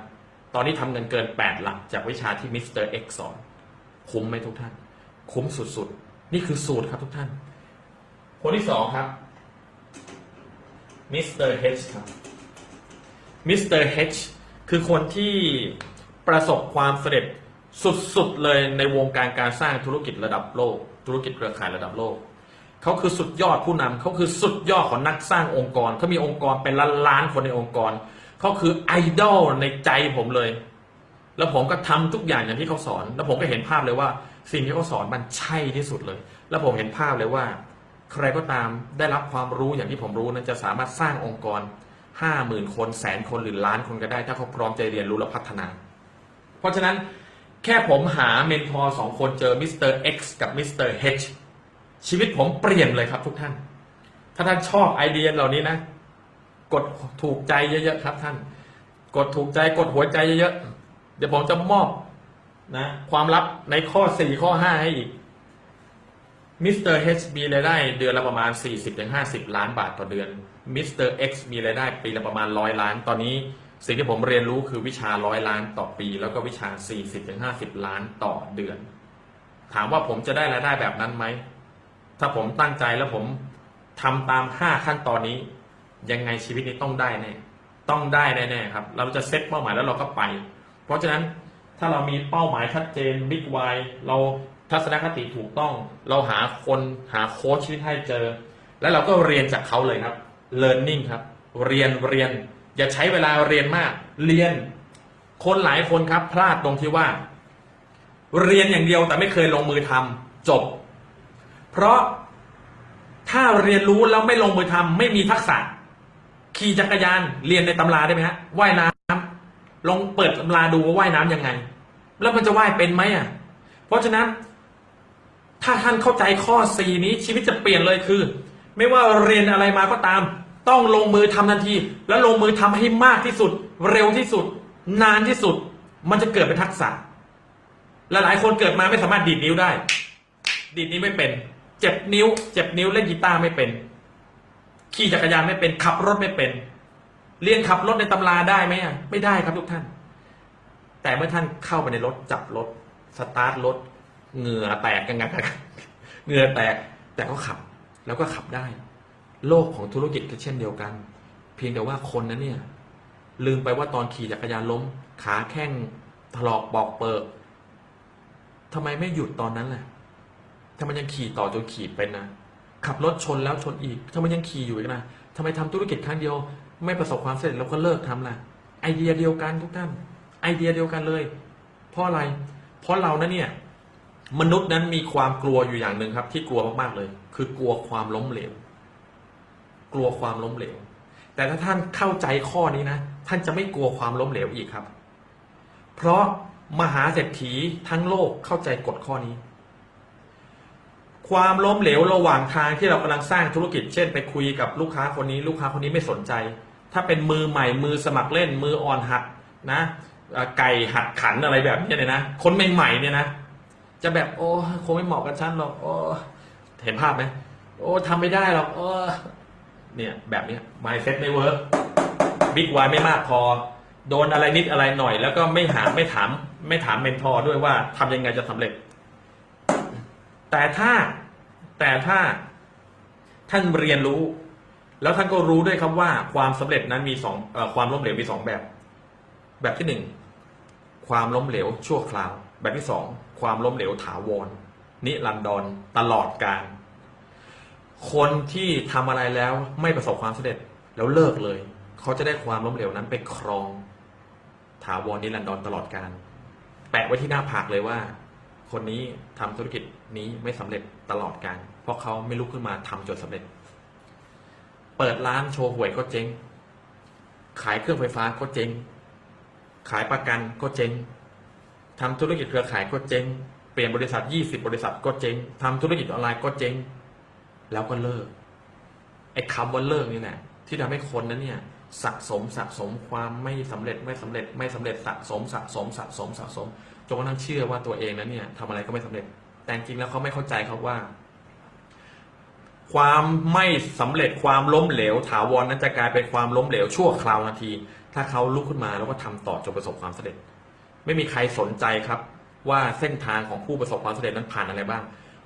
ตอนนี้ทำเงินเกิน 8 หลักจากวิชาที่มิสเตอร์เอ็กซ์สอนคุ้มไหมทุกท่าน คุ้มสุดๆ นี่คือสูตรครับทุกท่าน คนที่สองครับมิสเตอร์เฮชครับมิสเตอร์เฮชคือคนที่ประสบความสำเร็จสุดๆเลยในวงการการสร้างธุรกิจระดับโลก ธุรกิจเครือข่ายระดับโลก เขาคือสุดยอดผู้นำเขาคือสุดยอดของนักสร้างองค์กรเขามีองค์กรเป็นล้านล้านคนในองค์กรเขาคือไอดอลในใจผมเลย แล้วผมก็ทำทุกอย่างอย่างที่เขาสอน แล้วผมก็เห็นภาพเลยว่า สิ่งที่เขาสอนมันใช่ที่สุดเลย แล้วผมเห็นภาพเลยว่า ใครก็ตามได้รับความรู้อย่างที่ผมรู้นั้นจะสามารถสร้างองค์กรห้าหมื่นคนแสนคนหรือล้านคนก็ได้ ถ้าเขาพร้อมใจเรียนรู้และพัฒนา เพราะฉะนั้นแค่ผมหา mentor สองคนเจอมิสเตอร์ X กับมิสเตอร์ H ชีวิตผมเปลี่ยนเลยครับทุกท่าน ถ้าท่านชอบไอเดียเหล่านี้นะ กดถูกใจเยอะๆครับท่าน กดถูกใจกดหัวใจเยอะๆ เดี๋ยวผมจะมอบนะความลับในข้อ 4 ข้อ 5 ให้อีกมิสเตอร์ H มีรายได้เดือนละประมาณ 40-50 ล้านบาทต่อเดือนมิสเตอร์ X มีรายได้ปีละประมาณ 100 ล้าน ตอนนี้สิ่งที่ผมเรียนรู้คือวิชา 100 ล้านต่อปี แล้วก็วิชา 40-50 ล้านต่อเดือน ถามว่าผมจะได้รายได้แบบนั้นไหม ถ้าผมตั้งใจแล้วผมทำตาม5ขั้นตอนนี้ ยังไงชีวิตนี้ต้องได้แน่ต้องได้แน่ๆครับ เราจะเซตเป้าหมายแล้วเราก็ไป เพราะฉะนั้นถ้าเรามีเป้าหมายชัดเจนบิ๊กไวเราทัศนคติถูกต้อง เราหาคนหาโค้ชชีวิตให้เจอ แล้วเราก็เรียนจากเขาเลยครับ learning ครับ เรียนเรียน อย่าใช้เวลาเรียนมาก เรียน คนหลายคนครับ พลาดตรงที่ว่า เรียนอย่างเดียวแต่ไม่เคยลงมือทำจบ เพราะถ้าเรียนรู้แล้วไม่ลงมือทำไม่มีทักษะ ขี่จักรยานเรียนในตำราได้ไหมฮะว่ายน้ำลองเปิดตำราดูว่าว่ายน้ำยังไง แล้วมันจะว่ายเป็นไหมอะ เพราะฉะนั้น ถ้าท่านเข้าใจข้อ4นี้ชีวิตจะเปลี่ยนเลยคือ ไม่ว่าเรียนอะไรมาก็ตาม ต้องลงมือทำทันที แล้วลงมือทำให้มากที่สุด เร็วที่สุด นานที่สุด มันจะเกิดเป็นทักษะและหลายคนเกิดมาไม่สามารถดีดนิ้วได้ ดีดนิ้วไม่เป็น จ็บนิ้ว เจ็บนิ้วเล่นกีตาร์ไม่เป็น ขี่จักรยานไม่เป็น ขับรถไม่เป็น เรียนขับรถในตำราได้ไหมอะไม่ได้ครับทุกท่าน แต่เมื่อท่านเข้าไปในรถจับรถ สตาร์ทรถเหงื่อแตกกันงันเหงื่อแตกแต่ก็ขับ แล้วก็ขับได้ โลกของธุรกิจก็เช่นเดียวกัน เพียงแต่ว่าคนนั้นเนี่ย ลืมไปว่าตอนขี่จักรยานล้ม ขาแข้งถลอกปอกเปิกทำไมไม่หยุดตอนนั้นล่ะ ทำไมยังขี่ต่อจนขี่เป็นนะขับรถชนแล้วชนอีกทำไมยังขี่อยู่อีกนะทำไมทำธุรกิจครั้งเดียว ไม่ประสบความสำเร็จแล้วก็เลิกทำล่ะ ไอเดียเดียวกันทุกท่าน ไอเดียเดียวกันเลย เพราะอะไร เพราะเรานะเนี่ย มนุษย์นั้นมีความกลัวอยู่อย่างหนึ่งครับ ที่กลัวมากๆเลย คือกลัวความล้มเหลว กลัวความล้มเหลว แต่ถ้าท่านเข้าใจข้อนี้นะท่านจะไม่กลัวความล้มเหลวอีกครับ เพราะมหาเศรษฐีทั้งโลกเข้าใจกฎข้อนี้ ความล้มเหลวระหว่างทางที่เรากำลังสร้างธุรกิจ เช่น ไปคุยกับลูกค้าคนนี้ ลูกค้าคนนี้ไม่สนใจ ถ้าเป็นมือใหม่มือสมัครเล่นมืออ่อนหัดนะไก่หัดขันอะไรแบบนี้เนี่ยนะคนใหม่ๆเนี่ยนะจะแบบโอ้คงไม่เหมาะกับฉันหรอกโอ้เห็นภาพไหมโอ้ทำไม่ได้หรอกโอ้เนี่ยแบบนี้ mindset ไม่เวิร์กbig why ไม่มากพอ โดนอะไรนิดอะไรหน่อย แล้วก็ไม่หาไม่ถาม ไม่ถาม mentor ด้วยว่าทำยังไงจะสำเร็จ แต่ถ้าแต่ถ้าท่านเรียนรู้ แล้วท่านก็รู้ด้วยครับว่าความสำเร็จนั้นมีสองอความล้มเหลวมีสองแบบ แบบที่หนึ่งความล้มเหลวชั่วคราว แบบที่สองความล้มเหลวถาวรนิรันดรตลอดการคนที่ทำอะไรแล้วไม่ประสบความสำเร็จแล้วเลิกเลย เขาจะได้ความล้มเหลวนั้นไปครอง ถาวรนิรันดรตลอดการแปะไว้ที่หน้าผากเลยว่า คนนี้ทำธุรกิจนี้ไม่สำเร็จตลอดการ เพราะเขาไม่ลุกขึ้นมาทำจนสำเร็จ เปิดร้านโชว์หวยก็เจ๊ง ขายเครื่องไฟฟ้าก็เจ๊ง ขายประกันก็เจ๊งทำธุรกิจเครือข่ายก็เจ๊ง เปลี่ยนบริษัท 20 บริษัทก็เจ๊งทำธุรกิจออนไลน์ก็เจ๊ง แล้วก็เลิก ไอ้คำว่าเลิกนี่แหละที่ทำให้คนนั้นเนี่ยสะสมสะสมความไม่สำเร็จไม่สำเร็จไม่สำเร็จสะสมสะสมสะสมสะสม จนกระทั่งเชื่อว่าตัวเองนั้นเนี่ยทำอะไรก็ไม่สำเร็จ แต่จริงแล้วเขาไม่เข้าใจครับว่า ความไม่สำเร็จความล้มเหลว ถาวรนั้นจะกลายเป็นความล้มเหลวชั่วคราวนาที ถ้าเขาลุกขึ้นมาแล้วก็ทำต่อจนประสบความสำเร็จ ไม่มีใครสนใจครับ ว่าเส้นทางของผู้ประสบความสำเร็จนั้นผ่านอะไรบ้าง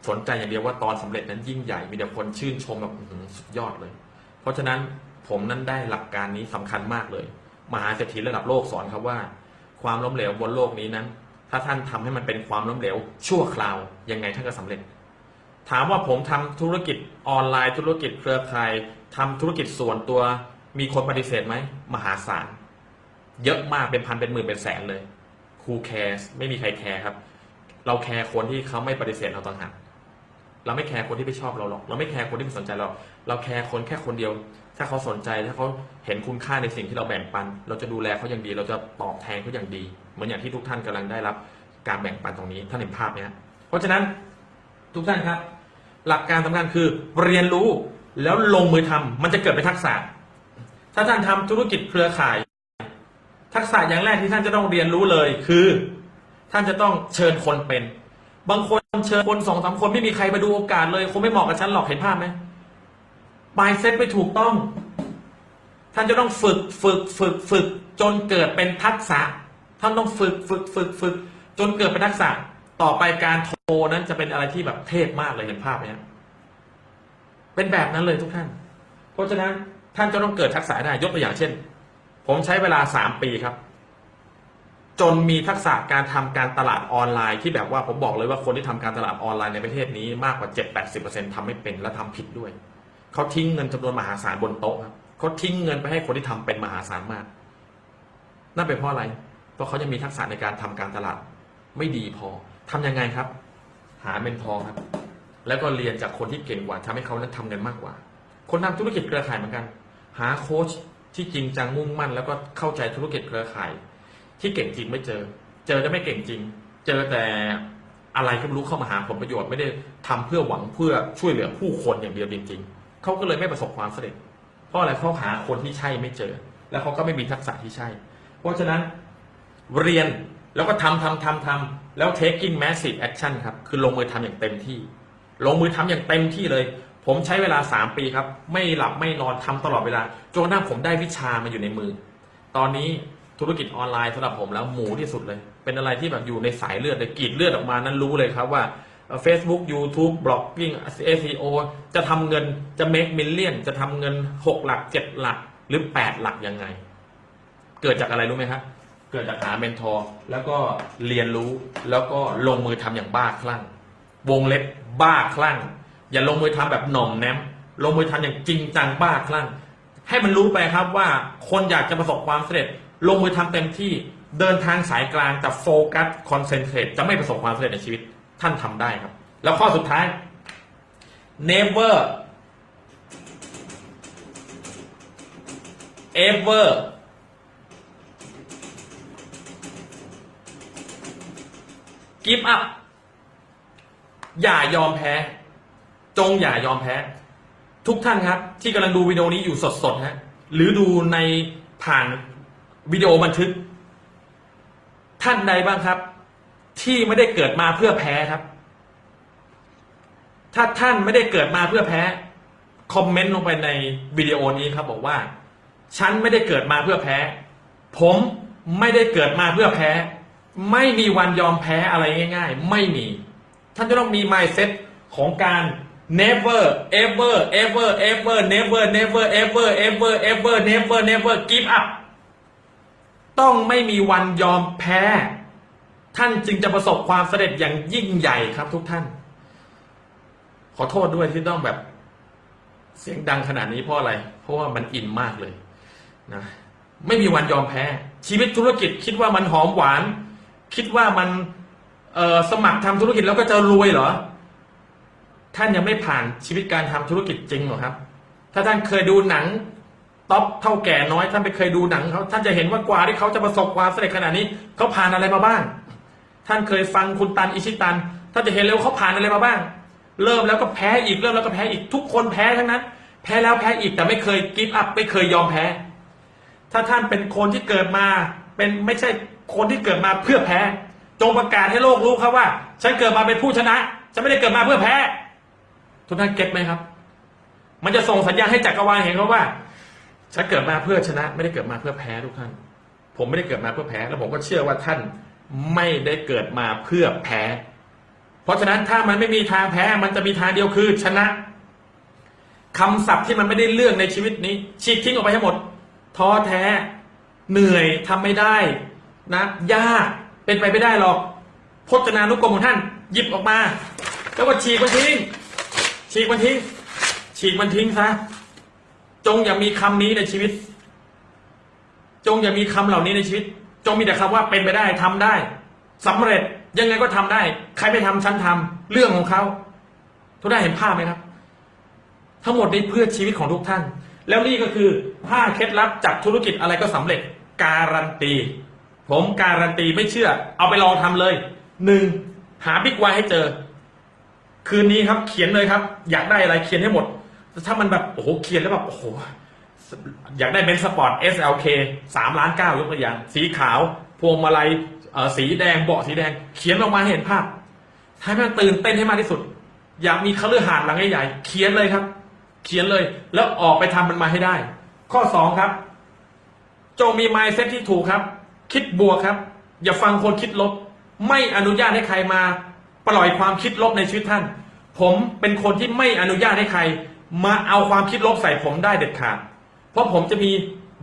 สนใจอย่างเดียวว่าตอนสำเร็จนั้นยิ่งใหญ่มีแต่คนชื่นชมแบบสุดยอดเลย เพราะฉะนั้นผมนั้นได้หลักการนี้สำคัญมากเลย มหาเศรษฐีระดับโลกสอนครับว่า ความล้มเหลวบนโลกนี้นั้น ถ้าท่านทำให้มันเป็นความล้มเหลวชั่วคราวยังไงท่านก็สำเร็จ ถามว่าผมทำธุรกิจออนไลน์ ธุรกิจเครือข่ายทำธุรกิจส่วนตัวมีคนปฏิเสธไหมมหาศาลเยอะมากเป็นพันเป็นหมื่นเป็นแสนเลย who cares ไม่มีใครแคร์ครับ เราแคร์คนที่เขาไม่ปฏิเสธเราต่างหากเราไม่แคร์คนที่ไม่ชอบเราหรอก เราไม่แคร์คนที่ไม่สนใจเรา เราแคร์คนแค่คนเดียว ถ้าเขาสนใจถ้าเขาเห็นคุณค่าในสิ่งที่เราแบ่งปัน เราจะดูแลเขาอย่างดี เราจะตอบแทนเขาอย่างดี เหมือนอย่างที่ทุกท่านกำลังได้รับการแบ่งปันตรงนี้ท่านเห็นภาพไหมฮะเพราะฉะนั้นทุกท่านครับ หลักการสำคัญคือเรียนรู้แล้วลงมือทำมันจะเกิดเป็นทักษะ ถ้าท่านทำธุรกิจเครือข่าย ทักษะอย่างแรกที่ท่านจะต้องเรียนรู้เลยคือ ท่านจะต้องเชิญคนเป็น บางคนเชิญคนสองสามคนไม่มีใครมาดูโอกาสเลยคงไม่เหมาะกับฉันหรอกเห็นภาพไหม ปลายเซตไม่ถูกต้อง ท่านจะต้องฝึกฝึกฝึกฝึก จนเกิดเป็นทักษะ ท่านต้องฝึกฝึกฝึกฝึก จนเกิดเป็นทักษะ ต่อไปการโทรนั้นจะเป็นอะไรที่แบบเทพมากเลยเห็นภาพไหมฮะเป็นแบบนั้นเลยทุกท่าน เพราะฉะนั้นท่านจะต้องเกิดทักษะได้ยกตัวอย่างเช่น ผมใช้เวลาสามปีครับ จนมีทักษะการทำการตลาดออนไลน์ที่แบบว่าผมบอกเลยว่าคนที่ทำการตลาดออนไลน์ในประเทศนี้มากกว่า 7-80%ทำไม่เป็นและทำผิดด้วย เขาทิ้งเงินจำนวนมหาศาลบนโต๊ะครับเขาทิ้งเงินไปให้คนที่ทำเป็นมหาศาลมาก นั่นเป็นเพราะอะไร เพราะเขายังมีทักษะในการทำการตลาด ไม่ดีพอทำยังไงครับ หาเมนทอร์ครับ แล้วก็เรียนจากคนที่เก่งกว่าทำให้เขานั้นทำเงินมากกว่า คนทำธุรกิจเครือข่ายเหมือนกัน หาโค้ชที่จริงจังมุ่งมั่น แล้วก็เข้าใจธุรกิจเครือข่าย ที่เก่งจริงไม่เจอ เจอแต่ไม่เก่งจริง เจอแต่อะไรก็รู้เข้ามาหาผลประโยชน์ไม่ได้ทำเพื่อหวังเพื่อช่วยเหลือผู้คนอย่างเดียวจริง ๆ เขาก็เลยไม่ประสบความสำเร็จ เพราะอะไรเขาหาคนที่ใช่ไม่เจอ แล้วเขาก็ไม่มีทักษะที่ใช่ เพราะฉะนั้นเรียนแล้วก็ทำทำทำทำแล้ว taking massive action ครับ คือลงมือทำอย่างเต็มที่ ลงมือทำอย่างเต็มที่เลย ผมใช้เวลา 3 ปีครับ ไม่หลับไม่นอนทำตลอดเวลาจนกระทั่งผมได้วิชามาอยู่ในมือ ตอนนี้ธุรกิจออนไลน์สำหรับผมแล้วหมูที่สุดเลย เป็นอะไรที่แบบอยู่ในสายเลือดเลยกรีดเลือดออกมานั้นรู้เลยครับว่า เอ่อ Facebook YouTube Blogging SEO จะทำเงินจะ make million จะทำเงิน 6 หลัก 7 หลักหรือ 8 หลักยังไง เกิดจากอะไรรู้ไหมครับ เกิดจากหา mentor แล้วก็เรียนรู้แล้วก็ลงมือทำอย่างบ้าคลั่ง วงเล็บบ้าคลั่ง อย่าลงมือทำแบบหน่อมแน้มลงมือทำอย่างจริงจังบ้าคลั่ง ให้มันรู้ไปครับว่าคนอยากจะประสบความสำเร็จ ลงมือทำเต็มที่เดินทางสายกลางแต่โฟกัส concentrate จะไม่ประสบความสำเร็จในชีวิต ท่านทำได้ครับ แล้วข้อสุดท้าย never ever give up อย่ายอมแพ้ จงอย่ายอมแพ้ ทุกท่านครับ ที่กำลังดูวิดีโอนี้อยู่สดๆฮะหรือดูในผ่านวิดีโอบันทึก ท่านใดบ้างครับ ที่ไม่ได้เกิดมาเพื่อแพ้ครับ ถ้าท่านไม่ได้เกิดมาเพื่อแพ้ คอมเมนต์ลงไปในวิดีโอนี้ครับ บอกว่า ฉันไม่ได้เกิดมาเพื่อแพ้ ผมไม่ได้เกิดมาเพื่อแพ้ ไม่มีวันยอมแพ้อะไรง่าย ๆ ไม่มี ท่านจะต้องมี mindset ของการ never ever ever ever never never ever ever ever never never give up ต้องไม่มีวันยอมแพ้ ท่านจึงจะประสบความสำเร็จอย่างยิ่งใหญ่ครับทุกท่าน ขอโทษด้วยที่ต้องแบบเสียงดังขนาดนี้เพราะอะไร เพราะว่ามันอินมากเลยนะไม่มีวันยอมแพ้ ชีวิตธุรกิจคิดว่ามันหอมหวาน คิดว่ามันสมัครทำธุรกิจแล้วก็จะรวยเหรอ ท่านยังไม่ผ่านชีวิตการทำธุรกิจจริงหรอครับ ถ้าท่านเคยดูหนังท็อปเถ้าแก่น้อย ท่านไปเคยดูหนังเขาท่านจะเห็นว่ากว่าที่เขาจะประสบความสำเร็จขนาดนี้เขาผ่านอะไรมาบ้าง ท่านเคยฟังคุณตันอิชิตันท่านจะเห็นเลยว่าเขาผ่านอะไรมาบ้าง เริ่มแล้วก็แพ้อีกเริ่มแล้วก็แพ้อีกทุกคนแพ้ทั้งนั้น แพ้แล้วแพ้อีกแต่ไม่เคย give up ไม่เคยยอมแพ้ ถ้าท่านเป็นคนที่เกิดมาเป็นไม่ใช่คนที่เกิดมาเพื่อแพ้ จงประกาศให้โลกรู้ครับว่า ฉันเกิดมาเป็นผู้ชนะ ฉันไม่ได้เกิดมาเพื่อแพ้ ทุกท่านเก็ตไหมครับ มันจะส่งสัญญาณให้จักรวาลเห็นครับว่า ฉันเกิดมาเพื่อชนะ ไม่ได้เกิดมาเพื่อแพ้ทุกท่าน ผมไม่ได้เกิดมาเพื่อแพ้ แล้วผมก็เชื่อว่าท่าน ไม่ได้เกิดมาเพื่อแพ้ เพราะฉะนั้นถ้ามันไม่มีทางแพ้ มันจะมีทางเดียวคือชนะคำศัพท์ที่มันไม่ได้เรื่องในชีวิตนี้ ฉีกทิ้งออกไปให้หมด ท้อแท้ เหนื่อยทำไม่ได้นะยากเป็นไปไม่ได้หรอกพจนานุกรมของท่าน หยิบออกมา แล้วก็ฉีกมันทิ้งฉีกมันทิ้งฉีกมันทิ้งซะจงอย่ามีคำนี้ในชีวิต จงอย่ามีคำเหล่านี้ในชีวิต จงมีแต่คำว่าเป็นไปได้ทำได้สำเร็จยังไงก็ทำได้ ใครไปทำฉันทำเรื่องของเขาทุกท่านเห็นภาพไหมครับ ทั้งหมดนี้เพื่อชีวิตของทุกท่าน แล้วนี่ก็คือห้าเคล็ดลับจับธุรกิจอะไรก็สำเร็จ การันตี ผมการันตีไม่เชื่อ เอาไปลองทำเลยหนึ่งหา Big Why ให้เจอ คืนนี้ครับ เขียนเลยครับ อยากได้อะไรเขียนให้หมดถ้ามันแบบโอ้โหเขียนแล้วแบบโอ้โห อยากได้เบนซ์สปอร์ต SLK สามล้านเก้ายกตัวอย่าง สีขาว พวงมาลัยสีแดงเบาะสีแดง เขียนออกมาให้เห็นภาพให้มันตื่นเต้นให้มากที่สุด อยากมีคฤหาสน์หลังใหญ่ๆเขียนเลยครับ เขียนเลย แล้วออกไปทำมันมาให้ได้ ข้อสองครับ จงมี mindset ที่ถูกครับ คิดบวกครับ อย่าฟังคนคิดลบ ไม่อนุญาตให้ใครมา ปล่อยความคิดลบในชีวิตท่าน ผมเป็นคนที่ไม่อนุญาตให้ใคร มาเอาความคิดลบใส่ผมได้เด็ดขาด เพราะผมจะมี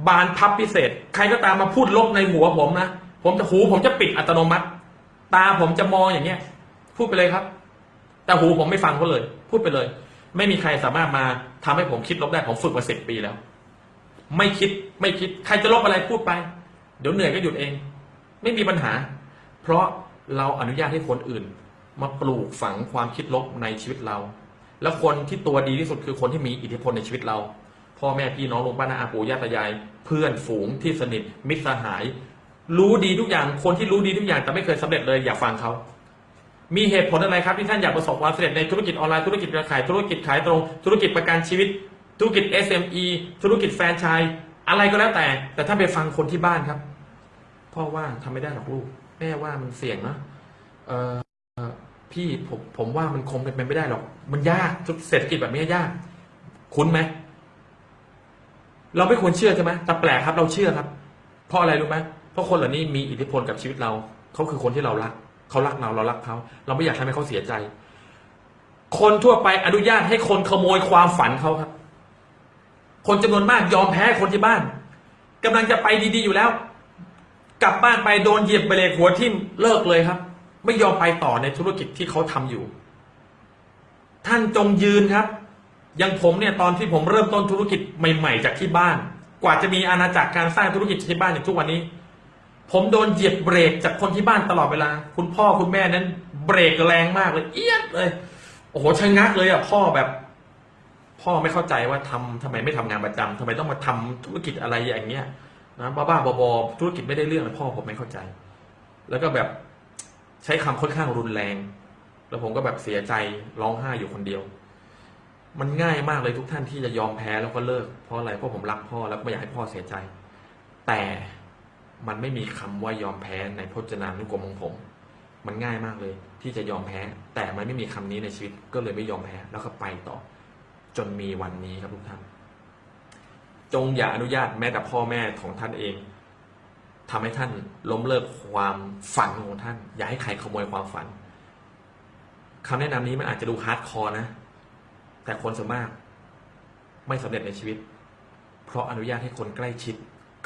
บานพับพิเศษ ใครก็ตามมาพูดลบในหัวผมนะผมจะหูผมจะปิดอัตโนมัติ ตาผมจะมองอย่างเงี้ย พูดไปเลยครับ แต่หูผมไม่ฟังเขาเลย พูดไปเลย ไม่มีใครสามารถมาทำให้ผมคิดลบได้ผมฝึกมาสิบปีแล้ว ไม่คิดไม่คิด ใครจะลบอะไรพูดไป เดี๋ยวเหนื่อยก็หยุดเอง ไม่มีปัญหา เพราะเราอนุญาตให้คนอื่น มาปลูกฝังความคิดลบในชีวิตเรา แล้วคนที่ตัวดีที่สุดคือคนที่มีอิทธิพลในชีวิตเรา พ่อแม่พี่น้องลุงป้าน้าอาปู่ย่าตายาย เพื่อนฝูงที่สนิทมิตรสหาย รู้ดีทุกอย่างคนที่รู้ดีทุกอย่างแต่ไม่เคยสำเร็จเลยอย่าฟังเขา มีเหตุผลอะไรครับที่ท่านอยากประสบความสำเร็จในธุรกิจออนไลน์ธุรกิจเครือข่ายธุรกิจขายตรง ธุรกิจประกันชีวิต ธุรกิจ SME ธุรกิจแฟรนไชส์อะไรก็แล้วแต่ แต่ท่าไปฟังคนที่บ้านครับพ่อว่าทำไม่ได้หรอกลูก แม่ว่ามันเสี่ยงนะเออพี่ผมผมว่ามันคงเป็นไปไม่ได้หรอก มันยากเศรษฐกิจแบบนี้ยาก คุ้นไหม เราไม่ควรเชื่อใช่ไหมแต่แปลกครับ เราเชื่อครับ เพราะอะไรรู้ไหมเพราะคนเหล่านี้มีอิทธิพลกับชีวิตเรา เขาคือคนที่เรารัก เขารักเราเรารักเขา เราไม่อยากทำให้เขาเสียใจ คนทั่วไปอนุญาตให้คนขโมยความฝันเขาครับ คนจำนวนมากยอมแพ้คนที่บ้านกำลังจะไปดีๆอยู่แล้ว กลับบ้านไปโดนเหยียบเบรกหัวทิ่มเลิกเลยครับ ไม่ยอมไปต่อในธุรกิจที่เขาทำอยู่ ท่านจงยืนครับ ย่างผมเนี่ยตอนที่ผมเริ่มต้นธุรกิจใหม่ ๆ จากที่บ้าน กว่าจะมีอาณาจักรการสร้างธุรกิจที่บ้านอย่างทุกวันนี้ ผมโดนเหยียบเบรกจากคนที่บ้านตลอดเวลา คุณพ่อคุณแม่นั้น เบรกแรงมากเลย เอียดเลย โอ้โหชะงักเลยอะพ่อแบบ พ่อไม่เข้าใจว่าทำทำไมไม่ทำงานประจำทำไมต้องมาทำธุรกิจอะไรอย่างเงี้ยนะบ้าๆบอๆธุรกิจไม่ได้เรื่องเลยพ่อผมไม่เข้าใจ แล้วก็แบบใช้คำค่อนข้างรุนแรง แล้วผมก็แบบเสียใจร้องไห้อยู่คนเดียว มันง่ายมากเลยทุกท่านที่จะยอมแพ้แล้วก็เลิกเพราะอะไรเพราะผมรักพ่อแล้วไม่อยากให้พ่อเสียใจ แต่มันไม่มีคำว่ายอมแพ้ในพจนานุกรมของผม มันง่ายมากเลย ที่จะยอมแพ้ แต่มันไม่มีคำนี้ในชีวิตก็เลยไม่ยอมแพ้แล้วก็ไปต่อ จนมีวันนี้ครับทุกท่าน จงอย่าอนุญาตแม้แต่พ่อแม่ของท่านเองทำให้ท่านล้มเลิกความฝันของท่าน อย่าให้ใครขโมยความฝันคำแนะนำนี้มันอาจจะดู hardcore นะ แต่คนส่วนมาก ไม่สำเร็จในชีวิต เพราะอนุญาตให้คนใกล้ชิด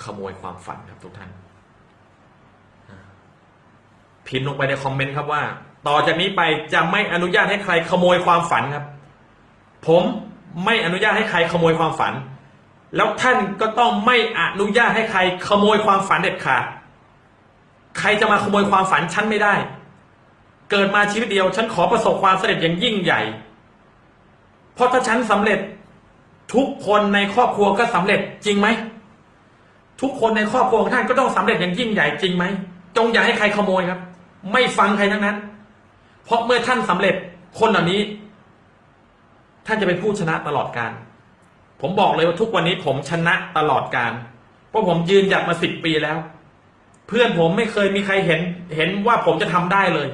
ขโมยความฝันครับทุกท่านพิมพ์ลงไปในคอมเมนต์ครับว่า ต่อจากนี้ไปจะไม่อนุญาตให้ใครขโมยความฝันครับ ผมไม่อนุญาตให้ใครขโมยความฝัน แล้วท่านก็ต้องไม่อนุญาตให้ใครขโมยความฝันเด็ดขาดใครจะมาขโมยความฝันฉันไม่ได้ เกิดมาชีวิตเดียว ฉันขอประสบความสำเร็จอย่างยิ่งใหญ่ ราะถ้าฉันสำเร็จทุกคนในครอบครัวก็สำเร็จจริงไหม ทุกคนในครอบครัวของท่านก็ต้องสำเร็จอย่างยิ่งใหญ่จริงไหม จงอย่าให้ใครขโมยครับ ไม่ฟังใครทั้งนั้น เพราะเมื่อท่านสำเร็จคนเหล่านี้ ท่านจะเป็นผู้ชนะตลอดการ ผมบอกเลยว่าทุกวันนี้ผมชนะตลอดการเพราะผมยืนหยัดมาสิบปีแล้ว เพื่อนผมไม่เคยมีใครเห็น เห็นว่าผมจะทำได้เลย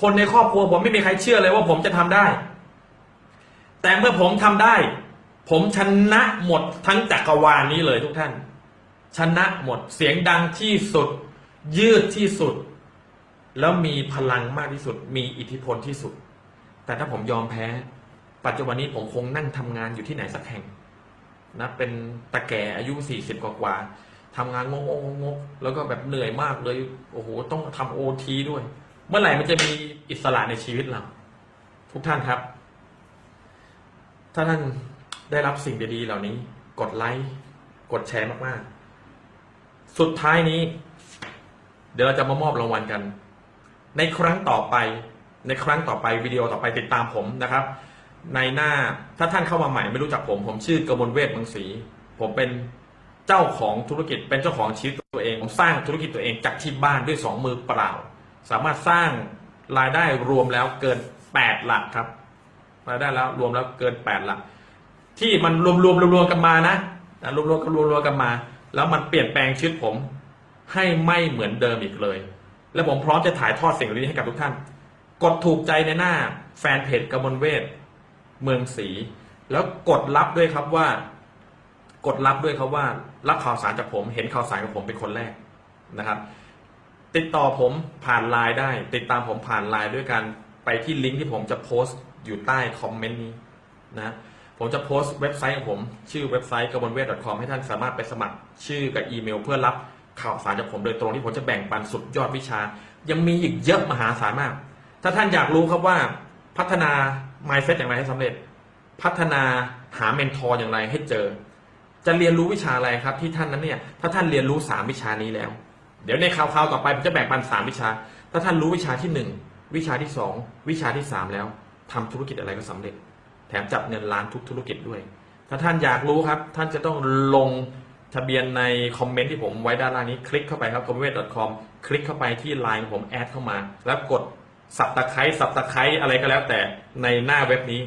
คนในครอบครัวผมไม่มีใครเชื่อเลยว่าผมจะทำได้ แต่เมื่อผมทำได้ ผมชนะหมดทั้งจักรวาลนี้เลยทุกท่าน ชนะหมดเสียงดังที่สุด ยืดที่สุด แล้วมีพลังมากที่สุด มีอิทธิพลที่สุด แต่ถ้าผมยอมแพ้ ปัจจุบันนี้ผมคงนั่งทำงานอยู่ที่ไหนสักแห่งนะเป็นตะแก่อายุสี่สิบกว่าทำงานงงงงแล้วก็แบบเหนื่อยมากเลย โอ้โห ต้องทำโอทีด้วย เมื่อไหร่มันจะมีอิสระในชีวิตเรา ทุกท่านครับ ถ้าท่านได้รับสิ่งดีๆ เหล่านี้ กดไลค์กดแชร์มากๆ สุดท้ายนี้ เดี๋ยวเราจะมามอบรางวัลกัน ในครั้งต่อไป ในครั้งต่อไปวิดีโอต่อไปติดตามผมนะครับ ในหน้าถ้าท่านเข้ามาใหม่ไม่รู้จักผม ผมชื่อกมลเวทมืองศรีผมเป็นเจ้าของธุรกิจเป็นเจ้าของชีวิตตัวเองผมสร้างธุรกิจตัวเองจากที่บ้านด้วยสองมือเปล่า สามารถสร้างรายได้รวมแล้วเกินแปดหลักครับ ราได้แล้วรวมแล้วเกินแปดหลักที่มันรวมรวมรวมรวมกันมานะรวมรวมกันรวมรวมกันมา แล้วมันเปลี่ยนแปลงชีวิตผม ให้ไม่เหมือนเดิมอีกเลย และผมพร้อมจะถ่ายทอดสิ่งเหล่านี้ให้กับทุกท่าน กดถูกใจในหน้าแฟนเพจกมลเวทเมืองศรีแล้วกดรับด้วยครับว่า กดรับด้วยครับว่า รับข่าวสารจากผม เห็นข่าวสารกับผมเป็นคนแรกนะครับ ติดต่อผมผ่านไลน์ได้ ติดตามผมผ่านไลน์ด้วยกันไปที่ลิงก์ที่ผมจะโพสต์ อยู่ใต้คอมเมนต์นี้นะผมจะโพสต์เว็บไซต์ของผมชื่อเว็บไซต์กบลเวท .com ให้ท่านสามารถไปสมัครชื่อกับอีเมล เพื่อรับข่าวสารจากผมโดยตรงที่ผมจะแบ่งปันสุดยอดวิชา ยังมีอีกเยอะมหาศาลมาก ถ้าท่านอยากรู้ครับว่าพัฒนา mindset อย่างไรให้สำเร็จ พัฒนาหา mentor อย่างไรให้เจอ จะเรียนรู้วิชาอะไรครับที่ท่านนั้นเนี่ยถ้าท่านเรียนรู้สามวิชานี้แล้ว เดี๋ยวในคราวๆต่อไปผมจะแบ่งปันสามวิชา ถ้าท่านรู้วิชาที่หนึ่งวิชาที่สองวิชาที่สามแล้ว ทำธุรกิจอะไรก็สำเร็จ แถมจับเงินล้านทุกธุรกิจด้วย ถ้าท่านอยากรู้ครับ ท่านจะต้องลงทะเบียนในคอมเมนต์ที่ผมไว้ด้านล่างนี้คลิกเข้าไปครับ c o m m e n t c o m คลิกเข้าไปที่ไลน์ของผมแอดเข้ามา แล้วกดสับตะไคร้สับตะไคร้อะไรก็แล้วแต่ในหน้าเว็บนี้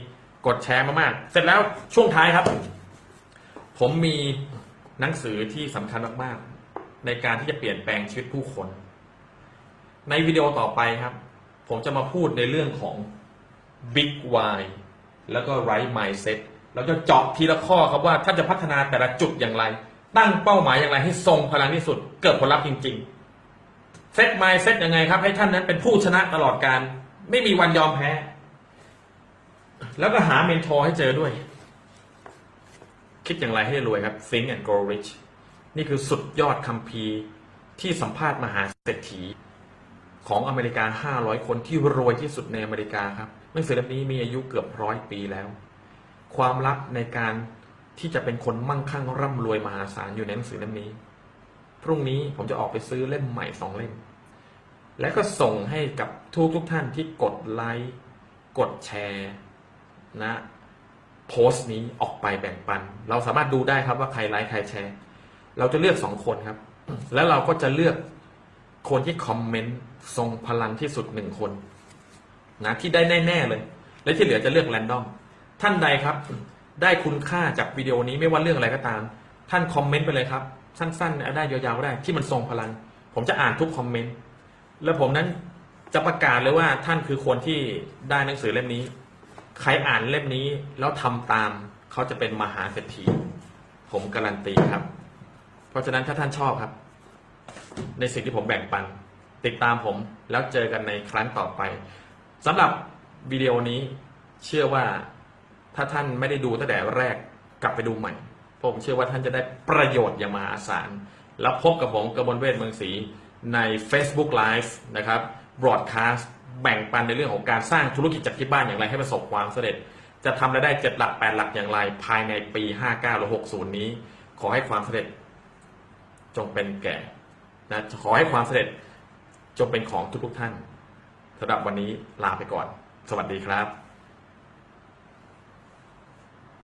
กดแชร์มากๆ เสร็จแล้วช่วงท้ายครับ ผมมีหนังสือที่สำคัญมากๆ ในการที่จะเปลี่ยนแปลงชีวิตผู้คน ในวิดีโอต่อไปครับ ผมจะมาพูดในเรื่องของ Big Why แล้วก็ Right Mindset เราจะเจาะทีละข้อครับว่าท่านจะพัฒนาแต่ละจุดอย่างไร ตั้งเป้าหมายอย่างไรให้ทรงพลังที่สุด เกิดผลลัพธ์จริง ๆ เซต Mindset ยังไงครับ ให้ท่านนั้นเป็นผู้ชนะตลอดการ ไม่มีวันยอมแพ้ แล้วก็หาเมนทอร์ให้เจอด้วย คิดอย่างไรให้รวยครับ Think and Grow Rich นี่คือสุดยอดคัมภีร์ที่สัมภาษณ์มหาเศรษฐี ของอเมริกา 500 คนที่รวยที่สุดในอเมริกาครับ นังสือเล่มนี้มีอายุเกือบร้อยปีแล้ว ความลับในการที่จะเป็นคนมั่งคั่งร่ำรวยมหาศาลอยู่ในหนังสือเล่มนี้ พรุ่งนี้ผมจะออกไปซื้อเล่มใหม่สองเล่ม และก็ส่งให้กับทุกทุกท่านที่กดไลค์กดแชร์นะโพสต์นี้ออกไปแบ่งปัน เราสามารถดูได้ครับว่าใครไลค์ใครแชร์ เราจะเลือกสองคนครับ แล้วเราก็จะเลือกคนที่คอมเมนต์ทรงพลังที่สุดหนึ่งคน นะที่ได้แน่ๆเลย และที่เหลือจะเลือกแรนดอมท่านใดครับ ได้คุณค่าจากวิดีโอนี้ไม่ว่าเรื่องอะไรก็ตาม ท่านคอมเมนต์ไปเลยครับ สั้นๆได้ยาวๆก็ได้ที่มันทรงพลัง ผมจะอ่านทุกคอมเมนต์แล้วผมนั้นจะประกาศเลยว่าท่านคือคนที่ได้หนังสือเล่มนี้ ใครอ่านเล่มนี้ แล้วทำตามเขาจะเป็นมหาเศรษฐีผมการันตีครับ เพราะฉะนั้นถ้าท่านชอบครับ ในสิ่งที่ผมแบ่งปัน ติดตามผมแล้วเจอกันในครั้งต่อไป สำหรับวิดีโอนี้เชื่อว่าถ้าท่านไม่ได้ดูตั้งแต่แรกกลับไปดูใหม่ผมเชื่อว่าท่านจะได้ประโยชน์อย่างมหาศาล แล้วพบกับผมกระบวนเวทเมืองศรีใน Facebook Live นะครับ Broadcast แบ่งปันในเรื่องของการสร้างธุรกิจจากที่บ้านอย่างไรให้ประสบความสำเร็จ จะทำรายได้เจ็ดหลักแปดหลักอย่างไรภายในปี 59 หรือ 60 นี้ ขอให้ความสำเร็จ จงเป็นแก่นะขอให้ความสำเร็จจงเป็นของทุกๆท่าน สำหรับวันนี้ลาไปก่อน สวัสดีครับ